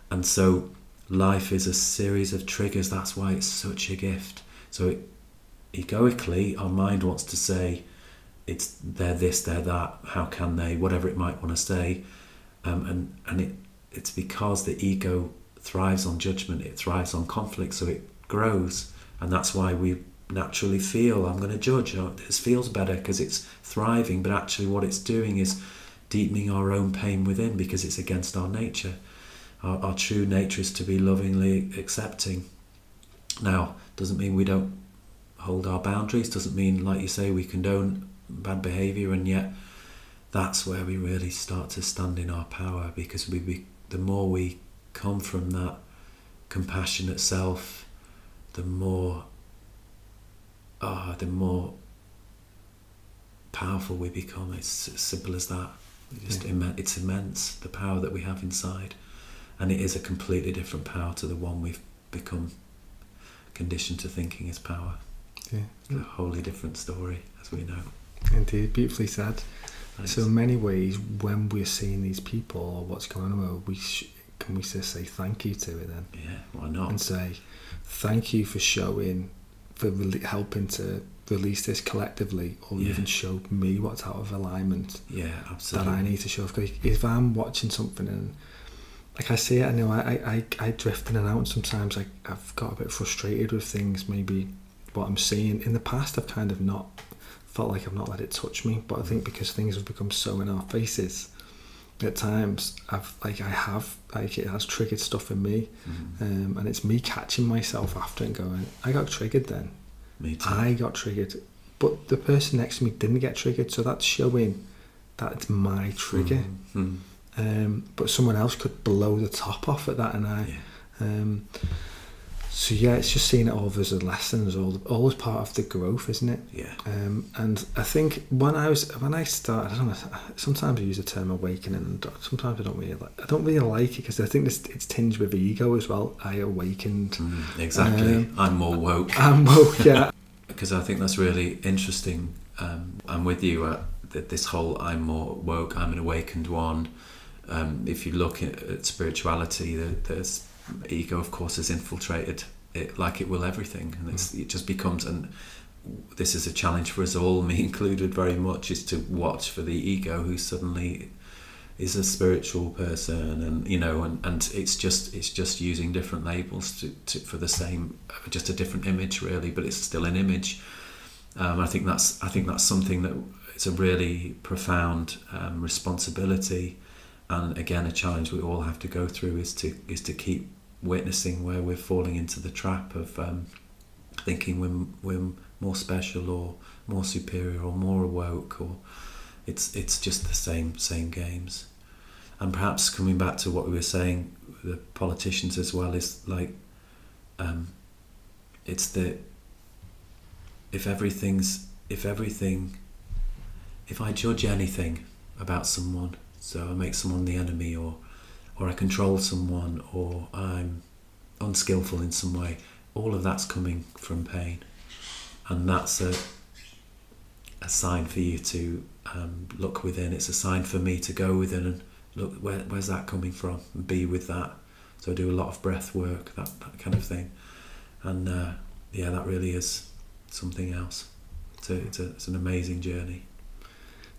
And so life is a series of triggers. That's why it's such a gift. So it, egoically, our mind wants to say, it's they're this, they're that, how can they, whatever it might want to say. Um, and and it, it's because the ego thrives on judgment, it thrives on conflict, so it grows. And that's why we naturally feel I'm going to judge. Uh, oh, this feels better because it's thriving, but actually, what it's doing is deepening our own pain within because it's against our nature. Our, our true nature is to be lovingly accepting. Now, doesn't mean we don't hold our boundaries, doesn't mean, like you say, we condone bad behaviour, and yet that's where we really start to stand in our power because we, we the more we come from that compassionate self, the more ah, the more powerful we become. It's as simple as that. Just Yeah. immen- it's immense the power that we have inside, and it is a completely different power to the one we've become conditioned to thinking is power. Yeah. It's a wholly different story, as we know. Indeed, beautifully said. Thanks. So in many ways, when we're seeing these people or what's going on, we sh- can we just say thank you to it then, yeah, why not? and say thank you for showing, for rele helping to release this collectively, or Yeah. even show me what's out of alignment yeah, absolutely. that I need to show. Because if I'm watching something and like I see it, I know I, I, I drift in and out. And sometimes I, I've got a bit frustrated with things. Maybe what I'm seeing in the past, I've kind of not felt like I've not let it touch me. But I think because things have become so in our faces, at times I've like I have like it has triggered stuff in me, Mm. um, and it's me catching myself after and going, I got triggered then. Me too. I got triggered, but the person next to me didn't get triggered, so that's showing that it's my trigger. Mm. Um, but someone else could blow the top off at that, and I. Yeah. Um, so yeah, it's just seeing it all as a lesson, as all all as part of the growth, isn't it? Yeah. Um, and I think when I was when I started, I don't know. Sometimes I use the term awakening, and sometimes I don't really like. I don't really like it because I think this, it's tinged with ego as well. I awakened. Mm, exactly. Um, I'm more woke. I'm woke, yeah. because I think that's really interesting. Um, I'm with you at that this whole I'm more woke, I'm an awakened one. Um, if you look at, at spirituality, there, there's ego, of course, has infiltrated it like it will everything, and it's, it just becomes. And this is a challenge for us all, me included, very much, is to watch for the ego who suddenly is a spiritual person and you know and, and it's just it's just using different labels to, to for the same just a different image really but it's still an image. Um, I think that's I think that's something that it's a really profound um, responsibility. And again a challenge we all have to go through is to is to keep witnessing where we're falling into the trap of um, thinking we're, we're more special or more superior or more awoke or it's it's just the same same games. And perhaps coming back to what we were saying the politicians as well is like um, it's the if everything's if everything if I judge anything about someone so I make someone the enemy or or I control someone or I'm unskillful in some way all of that's coming from pain. And that's a a sign for you to um, look within. It's a sign for me to go within and look where, where's that coming from? And be with that. So I do a lot of breath work that, that kind of thing. And uh, yeah that really is something else. A, it's, a, it's an amazing journey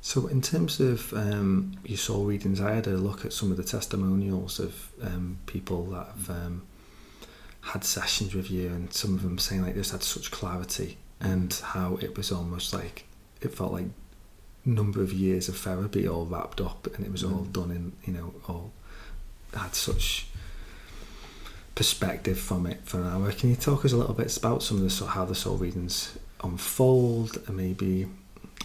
So, in terms of um, your soul readings, I had a look at some of the testimonials of um, people that have um, had sessions with you, and some of them saying like this had such clarity, and how it was almost like it felt like number of years of therapy all wrapped up, and it was all Mm. done in you know all had such perspective from it for an hour. Can you talk us a little bit about some of the how the soul readings unfold, and maybe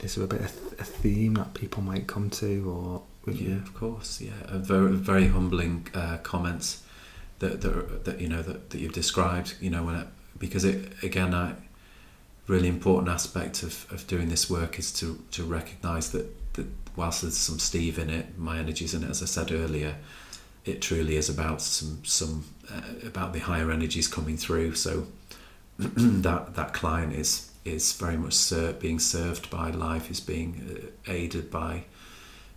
is there a bit of a theme that people might come to, or with yeah you? of course yeah very, very humbling uh, comments that, that that you know that, that you've described you know when it, because it again I really important aspect of, of doing this work is to to recognize that that whilst there's some Steve in it my energy's in it as I said earlier it truly is about some some uh, about the higher energies coming through so that that client is is very much ser- being served by life is being uh, aided by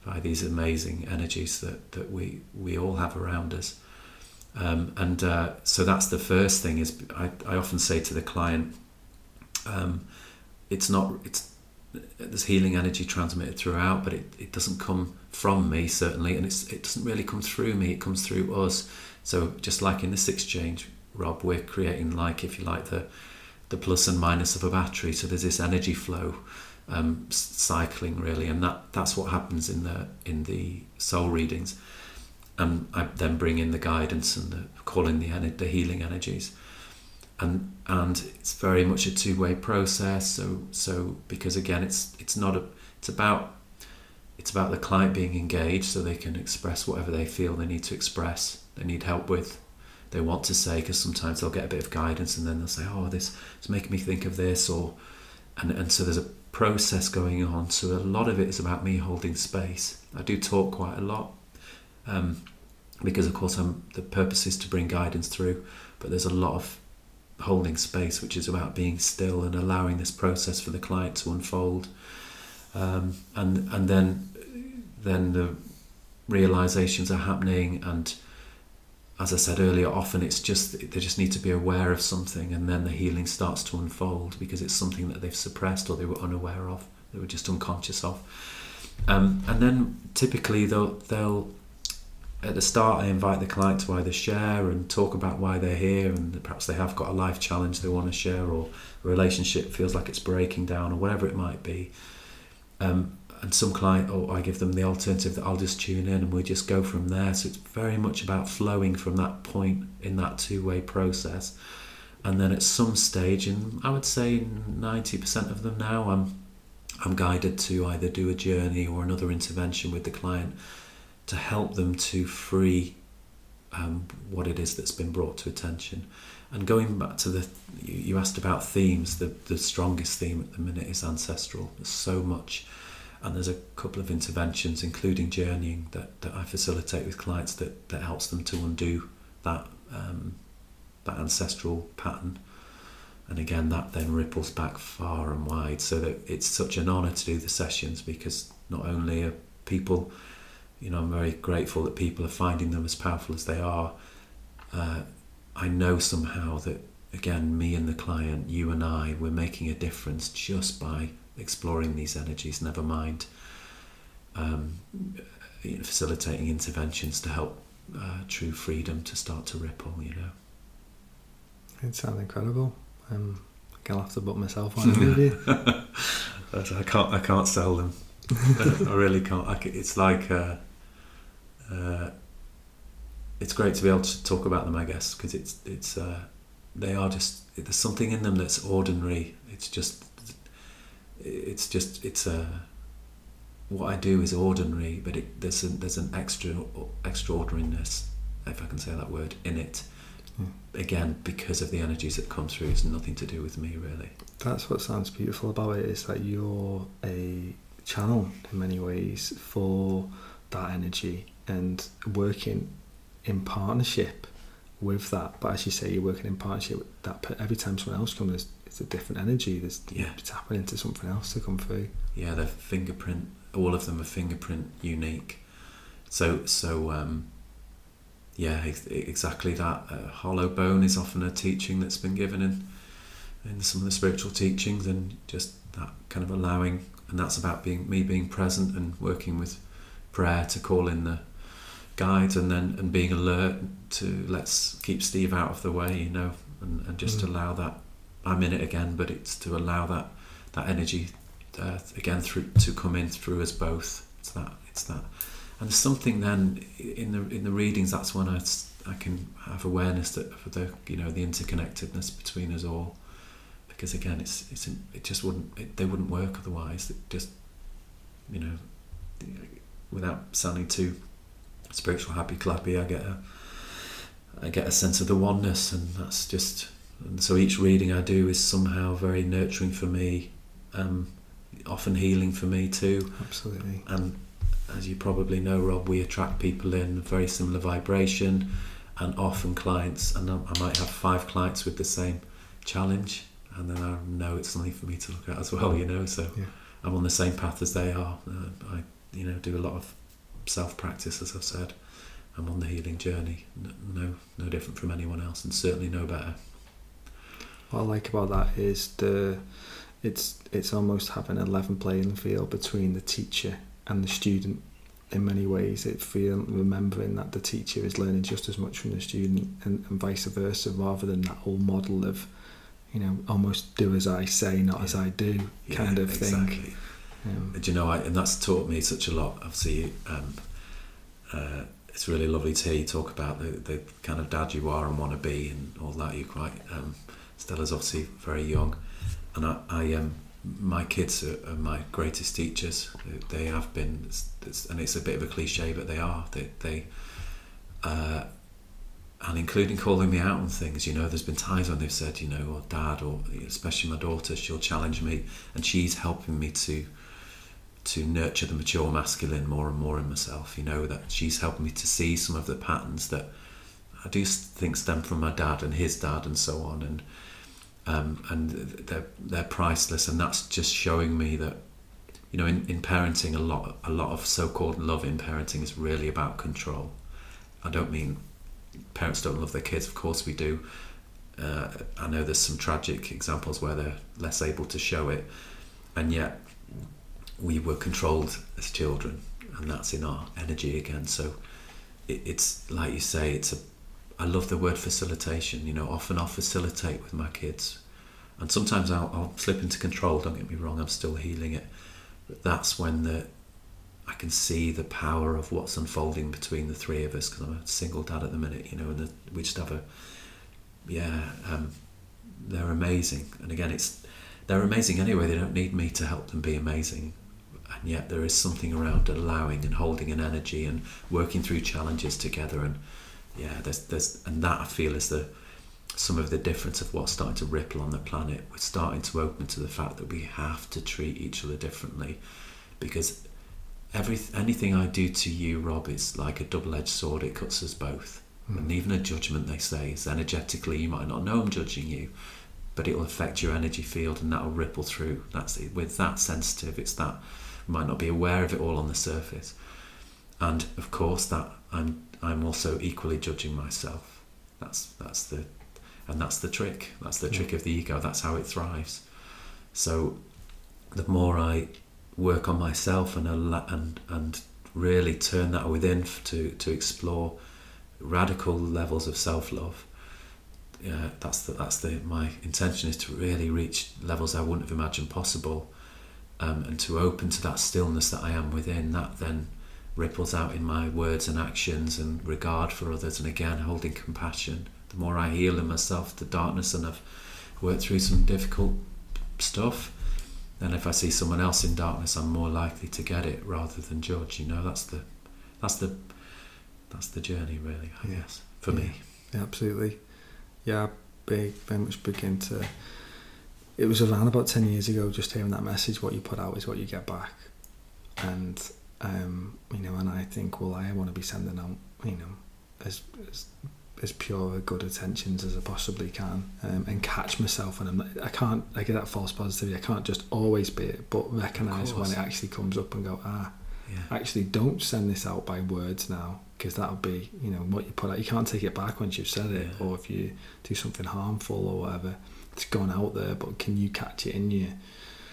by these amazing energies that, that we we all have around us. Um, and uh, so that's the first thing is I, I often say to the client um, it's not it's there's healing energy transmitted throughout but it, it doesn't come from me certainly and it's it doesn't really come through me it comes through us. So just like in this exchange Rob we're creating like if you like the the plus and minus of a battery. So there's this energy flow um, cycling really and that that's what happens in the in the soul readings. And I then bring in the guidance and the calling the the healing energies. And and it's very much a two-way process. So so because again it's it's not a it's about it's about the client being engaged so they can express whatever they feel they need to express they need help with they want to say because sometimes they'll get a bit of guidance and then they'll say oh this is making me think of this or and and so there's a process going on. So a lot of it is about me holding space. I do talk quite a lot um, because of course I'm the purpose is to bring guidance through but there's a lot of holding space which is about being still and allowing this process for the client to unfold. Um, and and then then the realizations are happening and as I said earlier often it's just they just need to be aware of something and then the healing starts to unfold because it's something that they've suppressed or they were unaware of they were just unconscious of um, and then typically they'll they'll at the start, I invite the client to either share and talk about why they're here, and perhaps they have got a life challenge they want to share, or a relationship feels like it's breaking down, or whatever it might be. Um, and some client, or I give them the alternative that I'll just tune in and we just go from there. So it's very much about flowing from that point in that two way process. And then at some stage, and I would say 90% of them now, I'm I'm guided to either do a journey or another intervention with the client to help them to free um, what it is that's been brought to attention. And going back to the, you asked about themes, the, the strongest theme at the minute is ancestral. There's so much, and there's a couple of interventions, including journeying, that, that I facilitate with clients that, that helps them to undo that, um, that ancestral pattern. And again, that then ripples back far and wide, so that it's such an honour to do the sessions because not only are people you know, I'm very grateful that people are finding them as powerful as they are. Uh, I know somehow that, again, me and the client, you and I, we're making a difference just by exploring these energies, never mind um, facilitating interventions to help uh, true freedom to start to ripple, you know. It sounds incredible. Um, I'll have to book myself on. I can't. I can't sell them. I really can't. I, it's like uh, uh, it's great to be able to talk about them, I guess, because it's it's uh, they are just there's something in them that's ordinary. It's just it's just it's a what I do is ordinary, but it, there's a, there's an extra extraordinariness, if I can say that word, in it. Mm. Again, because of the energies that come through, it's nothing to do with me really. That's what sounds beautiful about it. Is that you're a channel in many ways for that energy and working in partnership with that. But as you say, you're working in partnership with that. Every time someone else comes, it's a different energy. There's yeah. tapping into something else to come through. Yeah, they're fingerprint. All of them are fingerprint unique. So so um, yeah, exactly that. Uh, hollow bone is often a teaching that's been given in in some of the spiritual teachings, and just that kind of allowing, and that's about being me being present and working with prayer to call in the guides and then and being alert to let's keep Steve out of the way, you know, and, and just mm. allow that. I'm in it again, but it's to allow that that energy uh, again through to come in through us both. It's that. It's that. And something then in the in the readings. That's when I I can have awareness that for the you know the interconnectedness between us all. Because again, it's it's it just wouldn't it, they wouldn't work otherwise. It just you know without sounding too spiritual happy clappy, I get a I get a sense of the oneness, and that's just. And so each reading I do is somehow very nurturing for me, um, often healing for me too. Absolutely. And as you probably know, Rob, we attract people in very similar vibration, and often clients. And I might have five clients with the same challenge, and then I know it's something for me to look at as well. You know, so yeah. I'm on the same path as they are. Uh, I, you know, do a lot of self practice, as I've said. I'm on the healing journey. No, no different from anyone else, and certainly no better. What I like about that is the it's it's almost having a level playing field between the teacher and the student. In many ways, it feel remembering that the teacher is learning just as much from the student, and, and vice versa, rather than that whole model of, you know, almost do as I say, not yeah. as I do, kind yeah, of exactly. thing. Yeah. Do you know, I, and that's taught me such a lot. Obviously, um, uh, it's really lovely to hear you talk about the, the kind of dad you are and want to be and all that. You're quite, um, Stella's obviously very young. And I, I um, my kids are, are, my greatest teachers. They, have been, it's, it's, and it's a bit of a cliche, but they are. They, they uh, and including calling me out on things. You know, there's been times when they've said, you know, or dad, or especially my daughter, she'll challenge me, and she's helping me to to nurture the mature masculine more and more in myself. You know that she's helping me to see some of the patterns that I do think stem from my dad and his dad and so on, and um, and they're they're priceless. And that's just showing me that you know in, in parenting a lot a lot of so-called love in parenting is really about control. I don't mean parents don't love their kids. Of course we do. Uh, I know there's some tragic examples where they're less able to show it, and yet we were controlled as children, and that's in our energy again. So it, it's like you say, it's a. I love the word facilitation. You know, often I'll facilitate with my kids, and sometimes I'll, I'll slip into control. Don't get me wrong, I'm still healing it, but that's when the I can see the power of what's unfolding between the three of us because I'm a single dad at the minute, you know, and the, we just have a, yeah, um, they're amazing. And again, it's they're amazing anyway. They don't need me to help them be amazing, and yet there is something around allowing and holding an energy and working through challenges together. And yeah, there's there's and that I feel is the some of the difference of what's starting to ripple on the planet. We're starting to open to the fact that we have to treat each other differently, because every anything I do to you, Rob, is like a double-edged sword. It cuts us both. Mm. And even a judgment, they say, is energetically. You might not know I'm judging you, but it will affect your energy field, and that will ripple through. That's it. With that sensitive, it's that might not be aware of it all on the surface. And of course, that I'm I'm also equally judging myself. That's that's the and that's the trick. That's the mm. trick of the ego. That's how it thrives. So the more I work on myself and and and really turn that within to to explore radical levels of self love. Yeah, that's the, that's the my intention is to really reach levels I wouldn't have imagined possible, um, and to open to that stillness that I am within. That then ripples out in my words and actions and regard for others, and again holding compassion. The more I heal in myself, the darkness, and I've worked through some difficult stuff then if I see someone else in darkness, I'm more likely to get it rather than judge. You know, that's the that's the that's the journey, really. I yeah. guess for yeah. me. Yeah, absolutely. Yeah, big, very much begin to. It was around about ten years ago. Just hearing that message, what you put out is what you get back, and um, you know, and I think, well, I want to be sending out, you know, as, as as pure good attentions as I possibly can um, and catch myself and I'm, I can't I get that false positivity. I can't just always be it but recognize when it actually comes up and go ah yeah. actually don't send this out by words now because that'll be you know what you put out. You can't take it back once you've said it yeah. or if you do something harmful or whatever it's gone out there but can you catch it in you?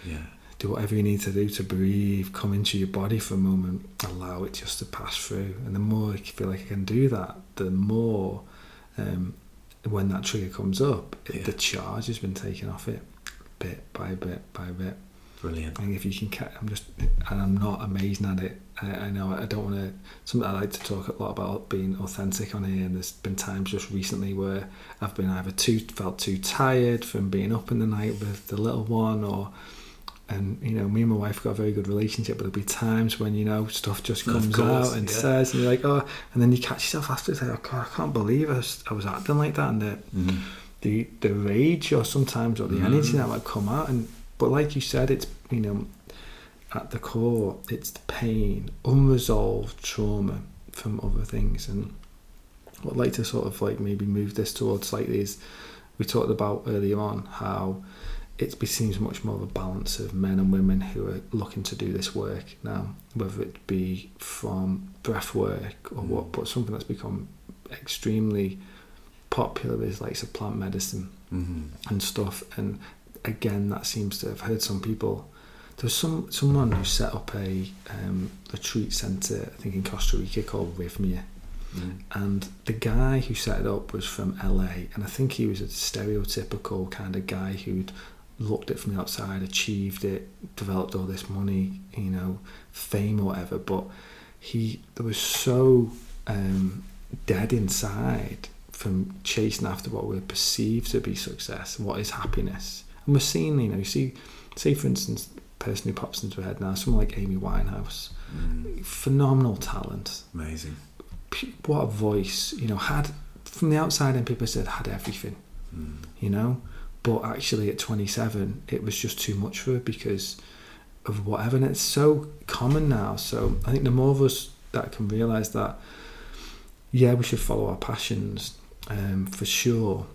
Yeah do whatever you need to do to breathe come into your body for a moment allow it just to pass through and the more I feel like I can do that the more um, when that trigger comes up, yeah. the charge has been taken off it bit by bit by bit. Brilliant. And if you can, catch, I'm just, and I'm not amazing at it. I, I know I don't want to. Something I like to talk a lot about being authentic on here. And there's been times just recently where I've been either too felt too tired from being up in the night with the little one, or and you know me and my wife got a very good relationship but there'll be times when you know stuff just comes course, out and yeah. says and you're like oh and then you catch yourself after it's like oh God, I can't believe I was, I was acting like that and the, mm. the the rage or sometimes or the mm. energy that might come out and but like you said it's you know at the core it's the pain unresolved trauma from other things and what I'd like to sort of like maybe move this towards slightly is we talked about earlier on how it seems much more of a balance of men and women who are looking to do this work now, whether it be from breath work or mm. what, but something that's become extremely popular is like plant medicine mm-hmm. and stuff. And again, that seems to have heard some people. There's some someone who set up a um, retreat center, I think in Costa Rica, called Rythmia. Mm. And the guy who set it up was from LA, and I think he was a stereotypical kind of guy who'd looked at from the outside, achieved it, developed all this money, you know, fame or whatever, but he there was so um, dead inside from chasing after what we perceive to be success and what is happiness. And we're seeing, you know, you see, say for instance, person who pops into our head now, someone like Amy Winehouse, mm. phenomenal talent, amazing, what a voice, you know, had from the outside and people said had everything, mm. you know, but actually at 27 it was just too much for her because of whatever and it's so common now so i think the more of us that can realize that yeah we should follow our passions um, for sure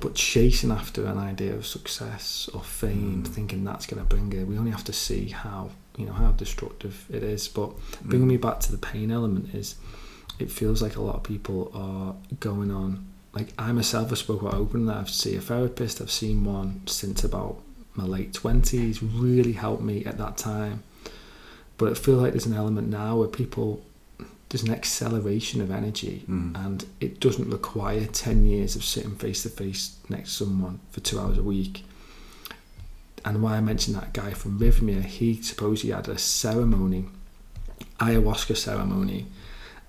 but chasing after an idea of success or fame mm. thinking that's going to bring it we only have to see how you know how destructive it is but bringing mm. me back to the pain element is it feels like a lot of people are going on like I myself have spoke about open that I've seen a therapist. I've seen one since about my late twenties. Really helped me at that time. But I feel like there's an element now where people there's an acceleration of energy, Mm. and it doesn't require ten years of sitting face to face next to someone for two hours a week. And why I mentioned that guy from Rythmia, he supposedly had a ceremony, ayahuasca ceremony,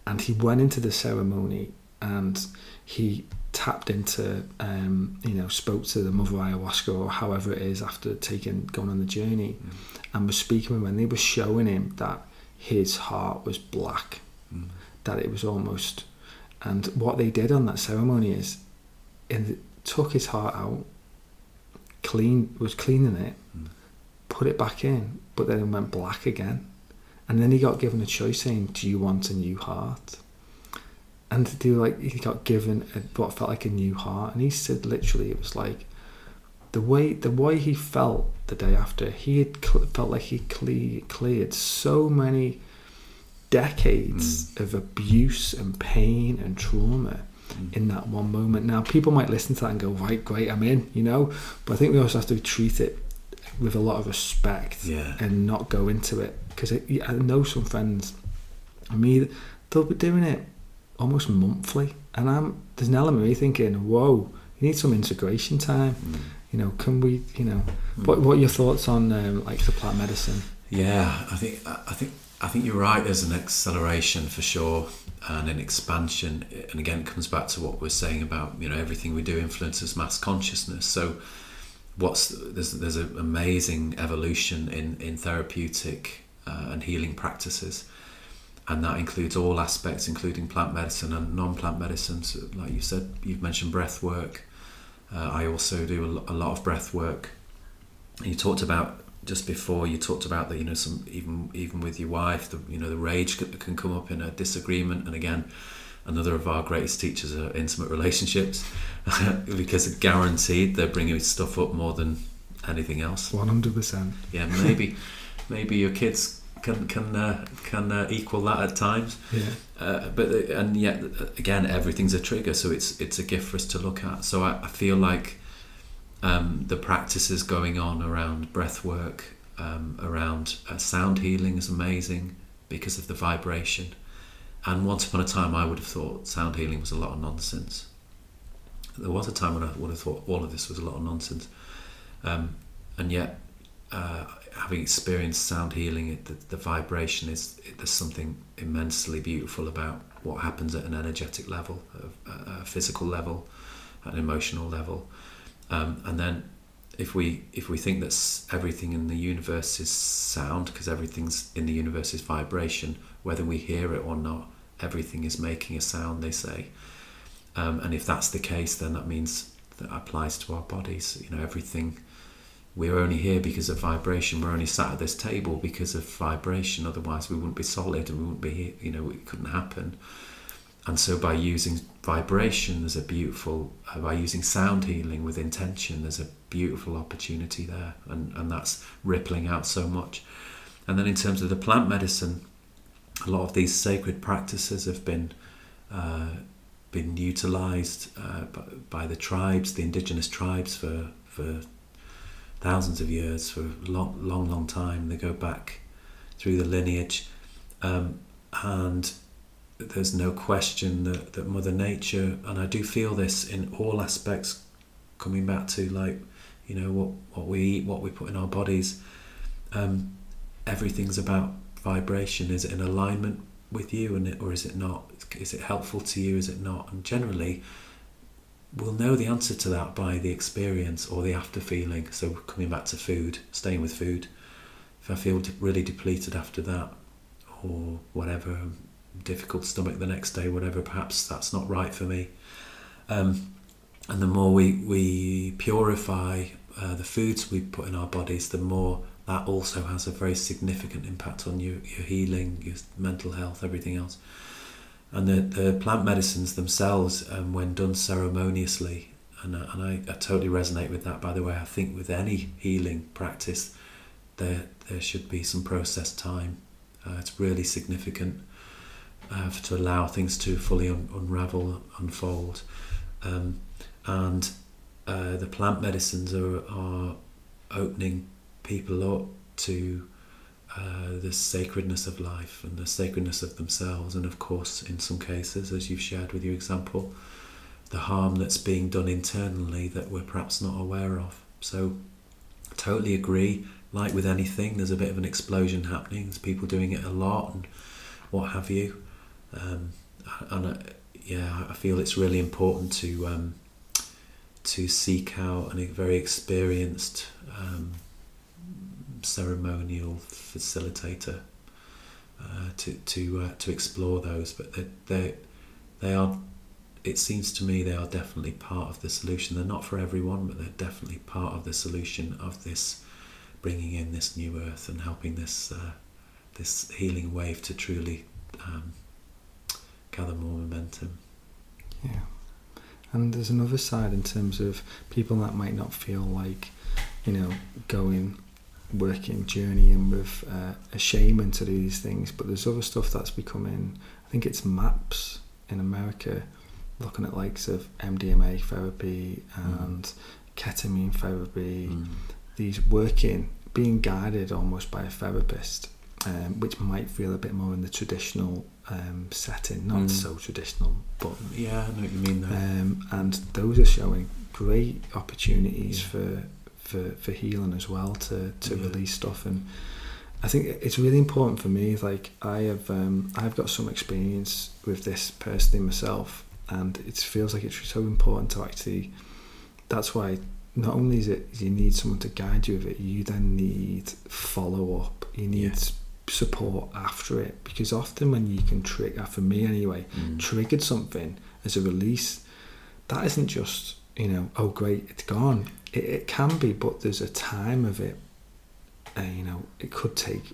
and he went into the ceremony and he tapped into, um, you know, spoke to the mother ayahuasca or however it is after taking going on the journey, Mm. and was speaking with when they were showing him that his heart was black, Mm. that it was almost, and what they did on that ceremony is, it took his heart out, clean was cleaning it, Mm. put it back in, but then it went black again, and then he got given a choice saying, "Do you want a new heart?" And they were like, he got given a, what felt like a new heart, and he said literally, it was like the way the way he felt the day after. He had cl- felt like he cle- cleared so many decades of abuse and pain and trauma Mm. in that one moment. Now, people might listen to that and go, right, great, I'm in, you know, but I think we also have to treat it with a lot of respect Yeah. and not go into it because I know some friends. I mean, they'll be doing it almost monthly, and I'm there's an element of me thinking, whoa, you need some integration time. Mm. You know, can we? You know, Mm. what what are your thoughts on um, like the plant medicine? Yeah, I think I think I think you're right. There's an acceleration for sure, and an expansion. And again, it comes back to what we're saying about you know everything we do influences mass consciousness. So, what's there's there's an amazing evolution in in therapeutic uh, and healing practices, and that includes all aspects, including plant medicine and non-plant medicine. So, like you said, you've mentioned breath work. Uh, I also do a lot of breath work. You talked about just before you talked about that you know some even even with your wife the you know the rage can, can come up in a disagreement and again another of our greatest teachers are intimate relationships because guaranteed they're bringing stuff up more than anything else One hundred percent. yeah maybe maybe your kids can can uh, can uh, equal that at times. Yeah. uh, but uh, and yet again everything's a trigger so it's it's a gift for us to look at. So I, I feel like um, the practices going on around breath work um, around uh, sound healing is amazing because of the vibration. And once upon a time I would have thought sound healing was a lot of nonsense. There was a time when I would have thought all of this was a lot of nonsense. Um, and yet uh, having experienced sound healing, it, the, the vibration is it, there's something immensely beautiful about what happens at an energetic level, a, a physical level, an emotional level, um, and then if we if we think that everything in the universe is sound, because everything's in the universe is vibration, whether we hear it or not, everything is making a sound. They say, um, and if that's the case, then that means that applies to our bodies. You know, everything we're only here because of vibration. We're only sat at this table because of vibration. Otherwise, we wouldn't be solid and we wouldn't be here. You know, it couldn't happen. And so, by using vibration, there's a beautiful. Uh, by using sound healing with intention, there's a beautiful opportunity there, and and that's rippling out so much. And then, in terms of the plant medicine, a lot of these sacred practices have been. Uh, been utilized uh, by, by the tribes, the indigenous tribes, for for thousands of years, for a long, long, long time. They go back through the lineage, um, and there's no question that, that Mother Nature, and I do feel this in all aspects, coming back to like, you know, what, what we eat, what we put in our bodies, um, everything's about vibration. Is it in alignment with you, and or is it not? Is it helpful to you? Is it not? And generally, we'll know the answer to that by the experience or the after feeling. So coming back to food, staying with food. If I feel really depleted after that, or whatever, difficult stomach the next day, whatever, perhaps that's not right for me. Um, and the more we we purify uh, the foods we put in our bodies, the more that also has a very significant impact on your, your healing, your mental health, everything else. And the, the plant medicines themselves, um, when done ceremoniously, and, I- and I, I totally resonate with that, by the way, I think with any healing practice, there, there should be some process time. Uh, it's really significant uh, to allow things to fully un- unravel, unfold. Um, and uh, the plant medicines are, are opening people up to uh, the sacredness of life and the sacredness of themselves, and of course, in some cases, as you've shared with your example, the harm that's being done internally that we're perhaps not aware of. So, totally agree. Like with anything, there's a bit of an explosion happening. There's people doing it a lot, and what have you. Um, and uh, yeah, I feel it's really important to um, to seek out a very experienced um, ceremonial facilitator uh, to to uh, to explore those. But they they they are. It seems to me they are definitely part of the solution. They're not for everyone, but they're definitely part of the solution of this bringing in this new earth and helping this uh, this healing wave to truly um, gather more momentum. Yeah. And there's another side in terms of people that might not feel like, you know, going, working, journeying with uh, a shaman to do these things, but there's other stuff that's becoming, I think it's MAPS in America, looking at likes of MDMA therapy and mm. ketamine therapy, mm. these working, being guided almost by a therapist um, which might feel a bit more in the traditional um, setting, not mm. so traditional, but yeah, I know what you mean. Um, and those are showing great opportunities yeah. for, for for healing as well to to yeah. release stuff and. I think it's really important for me. Like I have, um, I've got some experience with this personally myself, and it feels like it's so important to actually. That's why not only is it you need someone to guide you with it, you then need follow up. You need yeah support after it because often when you can trigger for me anyway mm. triggered something as a release that isn't just you know oh great it's gone it, it can be but there's a time of it uh, you know it could take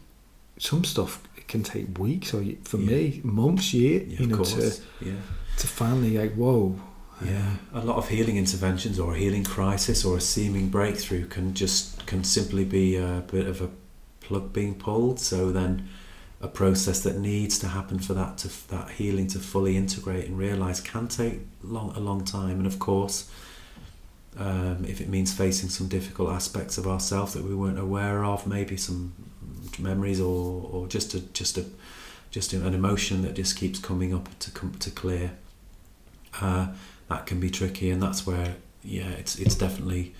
some stuff it can take weeks or for yeah. me months year yeah, you know to yeah. to finally like whoa yeah a lot of healing interventions or a healing crisis or a seeming breakthrough can just can simply be a bit of a plug being pulled. So then a process that needs to happen for that to that healing to fully integrate and realize can take long a long time. And of course, um, if it means facing some difficult aspects of ourselves that we weren't aware of, maybe some memories or, or just a just a just an emotion that just keeps coming up to come to clear. Uh, that can be tricky, and that's where yeah, it's it's definitely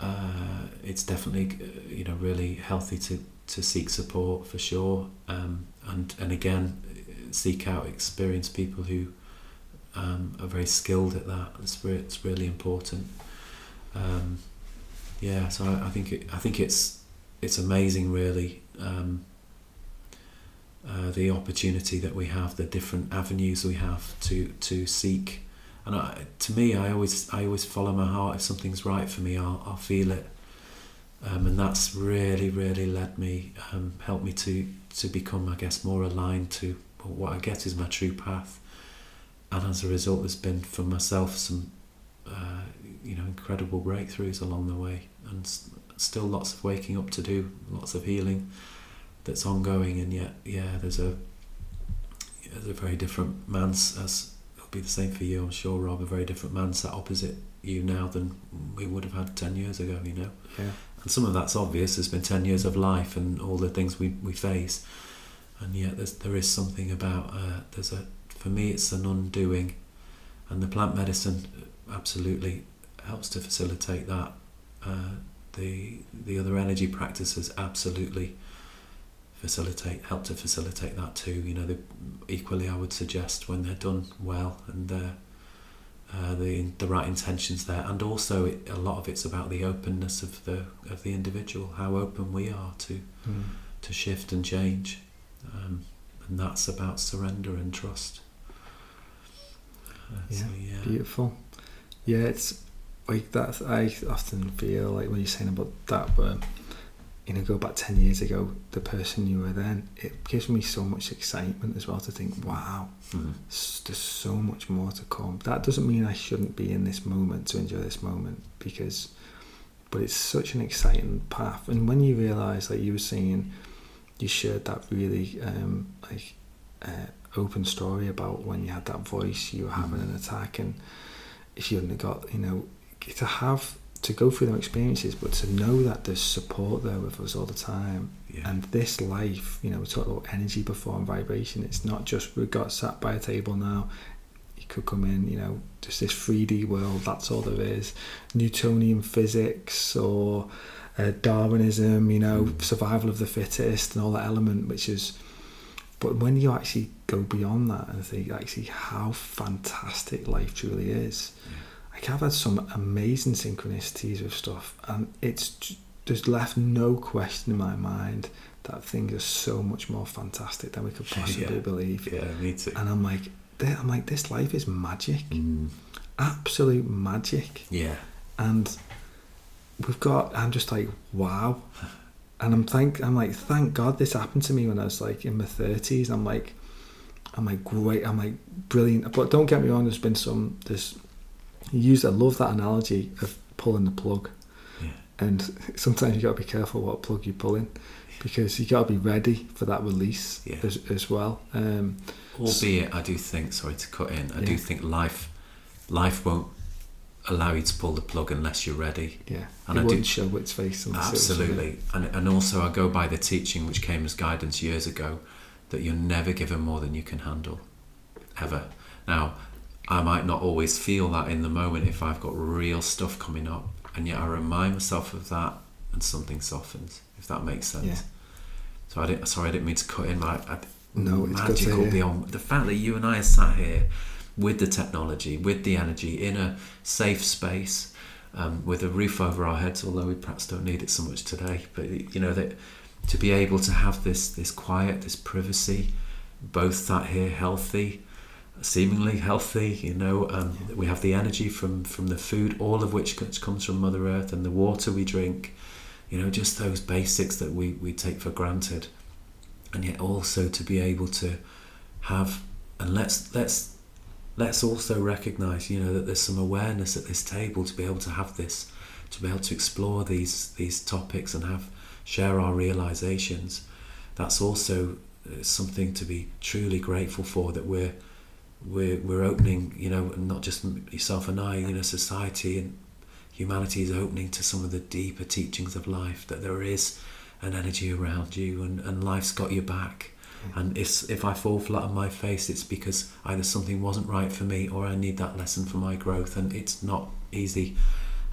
uh, it's definitely you know really healthy to, to seek support for sure um, and and again seek out experienced people who um, are very skilled at that it's, re- it's really important um, yeah so I, I, think it, I think it's it's amazing really um, uh, the opportunity that we have the different avenues we have to to seek and I, to me, I always I always follow my heart. If something's right for me, I'll I'll feel it, um, and that's really really led me, um, helped me to to become, I guess, more aligned to what I guess is my true path. And as a result, there's been for myself some, uh, you know, incredible breakthroughs along the way, and still lots of waking up to do, lots of healing that's ongoing, and yet, yeah, there's a there's a very different man as it'll be the same for you, I'm sure, Rob. A very different man sat opposite you now than we would have had 10 years ago, you know? Yeah. And some of that's obvious. There's been 10 years of life and all the things we, we face. And yet there's, there is something about, uh, there's a, for me, it's an undoing. And the plant medicine absolutely helps to facilitate that. Uh, the, the other energy practices absolutely facilitate help to facilitate that too you know equally I would suggest when they're done well and they're uh, the the right intentions there and also it, a lot of it's about the openness of the of the individual how open we are to mm. to shift and change um, and that's about surrender and trust yeah, so, yeah beautiful yeah it's like that I often feel like when you're saying about that but you know, go back 10 years ago, the person you were then, it gives me so much excitement as well to think, wow, mm-hmm. there's so much more to come. That doesn't mean I shouldn't be in this moment to enjoy this moment because, but it's such an exciting path. And when you realise, like you were saying, you shared that really um, like uh, open story about when you had that voice, you were having mm-hmm. an attack, and if you hadn't got, you know, to have to go through them experiences, but to know that there's support there with us all the time. Yeah. And this life, you know, we talked about energy before and vibration. It's not just we got sat by a table now. You could come in, you know, just this 3D world. That's all there is. Newtonian physics or uh, Darwinism, you know, Mm. survival of the fittest and all that element, which is. But when you actually go beyond that and think actually how fantastic life truly is, Yeah. like I've had some amazing synchronicities with stuff, and it's there's left no question in my mind that things are so much more fantastic than we could possibly Yeah. believe. Yeah, me too. And I'm like, I'm like, this life is magic, Mm. absolute magic, Yeah. and we've got. I'm just like, wow, and I'm thank. I'm like, thank God this happened to me when I was like in my thirties. I'm like, I'm like, great. I'm like, brilliant. But don't get me wrong. There's been some. There's you use. I love that analogy of pulling the plug. Yeah. and sometimes you got to be careful what plug you pull in because you got to be ready for that release Yeah. as, as well um, Albeit, I do think. Sorry to cut in. I do think life, life won't allow you to pull the plug unless you're ready. yeah And it I wouldn't do- show its face unless it. Absolutely, and and also I go by the teaching which came as guidance years ago that you're never given more than you can handle, ever. Now, I might not always feel that in the moment if I've got real stuff coming up, and yet I remind myself of that, and something softens. If that makes sense. Yeah. So I didn't. Sorry, I didn't mean to cut in. But I, I, No, it's good to magical hear. beyond the fact that you and I are sat here with the technology, with the energy, in a safe space, um, with a roof over our heads. Although we perhaps don't need it so much today, but you know that to be able to have this this quiet, this privacy, both sat here healthy, seemingly healthy. You know, um, we have the energy from from the food, all of which comes comes from Mother Earth, and the water we drink. You know, just those basics that we, we take for granted, and yet also to be able to have and let's let's let's also recognize you know that there's some awareness at this table to be able to have this to be able to explore these these topics and have share our realizations. That's also uh, something to be truly grateful for that we're we're we're opening you know not just yourself and I you know society and humanity is opening to some of the deeper teachings of life that there is an energy around you and, and life's got your back and if if I fall flat on my face, it's because either something wasn't right for me or I need that lesson for my growth, and it's not easy.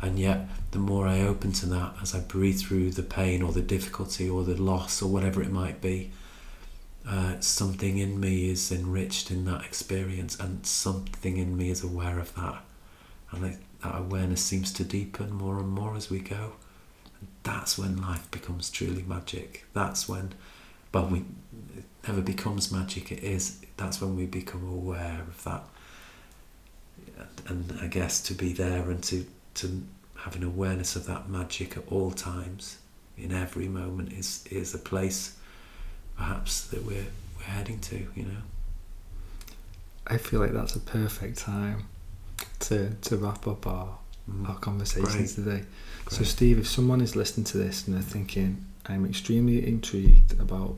And yet, the more I open to that, as I breathe through the pain or the difficulty or the loss or whatever it might be, uh, something in me is enriched in that experience, and something in me is aware of that, and that, that awareness seems to deepen more and more as we go. And that's when life becomes truly magic. That's when, well, we never becomes magic. It is. That's when we become aware of that, and I guess to be there and to to have an awareness of that magic at all times, in every moment, is is a place, perhaps that we're we're heading to. You know. I feel like that's a perfect time to, to wrap up our, Mm. our conversations today. So, Steve, if someone is listening to this and they're thinking, I'm extremely intrigued about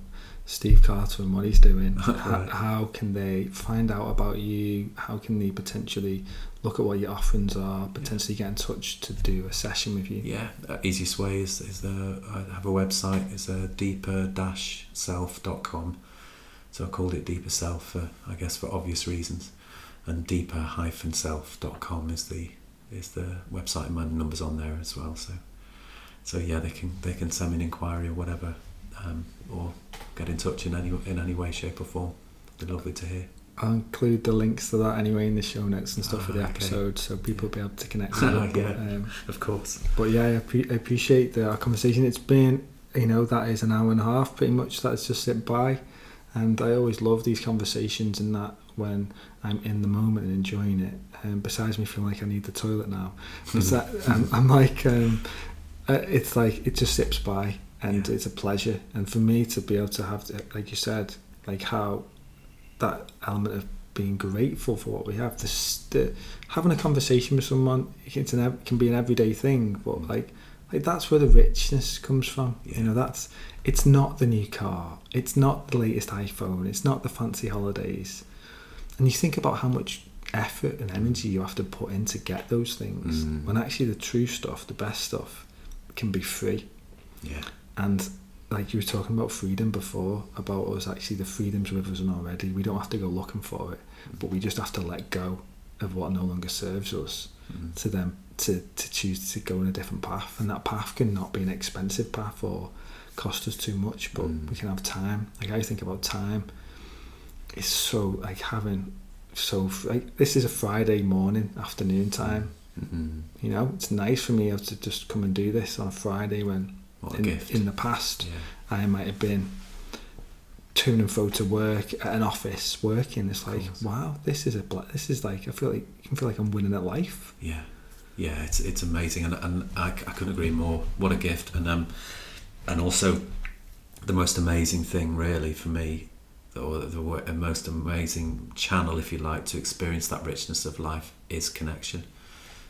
Steve Carter and what he's doing, how, Right. how can they find out about you? How can they potentially look at what your offerings are, potentially get in touch to do a session with you? Yeah, uh, easiest way is is the I have a website. It's a deeper-self.com. So I called it Deeper Self, for, I guess, for obvious reasons. And deeper-self.com is the is the website, and my numbers on there as well. So, so yeah, they can they can send me an inquiry or whatever, um, or get in touch in any in any way, shape, or form. It'd be lovely to hear. I'll include the links to that anyway in the show notes and stuff for the Ah, okay. episode so people will be able to connect with it. Yeah. Um, Of course. But yeah, I, pre- I appreciate the our conversation. It's been, you know, that is an hour and a half pretty much. That's just sit by, and I always love these conversations and that when I'm in the moment and enjoying it. And besides me feeling like I need the toilet now, that, I'm, I'm like, um, uh, it's like it just sips by, and Yeah. it's a pleasure. And for me to be able to have, the- like you said, like how that element of being grateful for what we have. This, the, having a conversation with someone it's an, ev- can be an everyday thing, but like like that's where the richness comes from. Yeah. You know, that's it's not the new car, it's not the latest iPhone, it's not the fancy holidays. And you think about how much effort and energy you have to put in to get those things. Mm. When actually the true stuff, the best stuff, can be free. Yeah. And like you were talking about freedom before, about us actually the freedom's with us and already. We don't have to go looking for it, but we just have to let go of what no longer serves us Mm. to them to, to choose to go in a different path. And that path can not be an expensive path or cost us too much, but Mm. we can have time. Like I think about time. It's so like having so like this is a Friday morning, afternoon time. Mm. You know, it's nice for me to just come and do this on a Friday when in, in the past yeah. I might have been to and fro to work at an office working. It's like, wow, this is a bla- this is like I feel like I can feel like I'm winning at life. Yeah, yeah, it's it's amazing, and and I, I couldn't agree more. What a gift, and um, and also the most amazing thing, really, for me, or the wo- most amazing channel, if you like, to experience that richness of life is connection.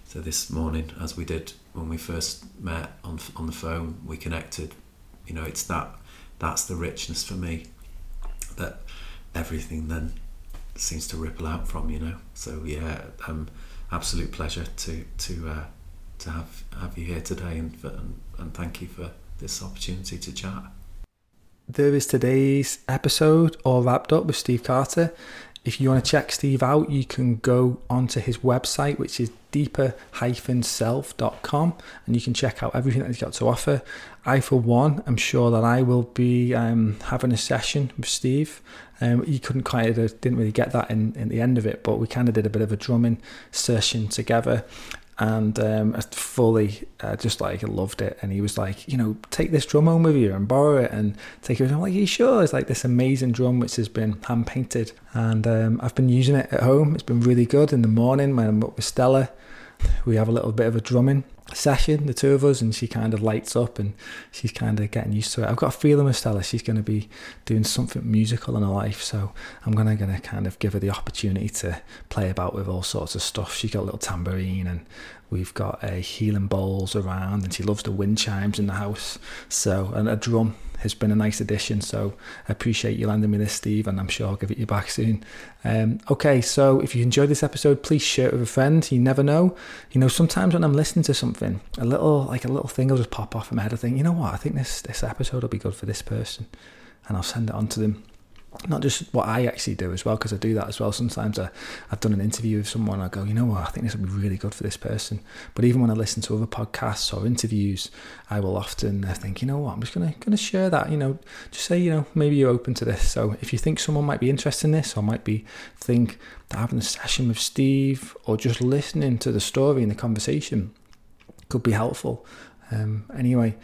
So this morning, as we did when we first met on on the phone, we connected. You know, it's that that's the richness for me that everything then seems to ripple out from. You know, so yeah, um, absolute pleasure to to uh, to have have you here today, and, for, and and thank you for this opportunity to chat. There is today's episode all wrapped up with Steve Carter. If you want to check Steve out, you can go onto his website, which is deeper-self.com, and you can check out everything that he's got to offer. I, for one, am sure that I will be um, having a session with Steve. Um, he couldn't quite, uh, didn't really get that in, in the end of it, but we kind of did a bit of a drumming session together and um, I fully uh, just like loved it. And he was like, you know, take this drum home with you and borrow it and take it. I'm like, you sure? It's like this amazing drum which has been hand painted, and um, I've been using it at home. It's been really good in the morning when I'm up with Stella. We have a little bit of a drumming session, the two of us, and she kind of lights up and she's kind of getting used to it. I've got a feeling with Stella, she's going to be doing something musical in her life, so I'm gonna gonna kind of give her the opportunity to play about with all sorts of stuff. She's got a little tambourine and we've got a healing bowls around, and she loves the wind chimes in the house. So and a drum has been a nice addition. So I appreciate you lending me this, Steve, and I'm sure I'll give it you back soon. Um, okay, so if you enjoyed this episode, please share it with a friend. You never know. You know, sometimes when I'm listening to something, a little like a little thing will just pop off in my head. I think, you know what? I think this this episode will be good for this person, and I'll send it on to them not just what I actually do as well, because I do that as well. Sometimes I, I've done an interview with someone, I go, you know what, I think this would be really good for this person. But even when I listen to other podcasts or interviews, I will often uh, think, you know what, I'm just gonna gonna share that. You know, just say, you know, maybe you're open to this. So if you think someone might be interested in this, or might be think that having a session with Steve, or just listening to the story and the conversation could be helpful. Um, anyway.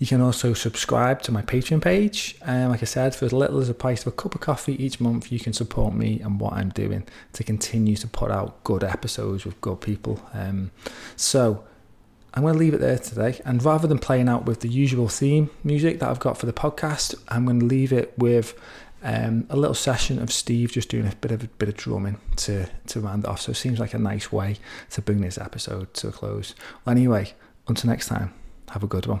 You can also subscribe to my Patreon page. Um, like I said, for as little as a price of a cup of coffee each month, you can support me and what I'm doing to continue to put out good episodes with good people. Um, so I'm going to leave it there today. And rather than playing out with the usual theme music that I've got for the podcast, I'm going to leave it with um, a little session of Steve just doing a bit of a bit of drumming to to round off. So it seems like a nice way to bring this episode to a close. Well, anyway, until next time, have a good one.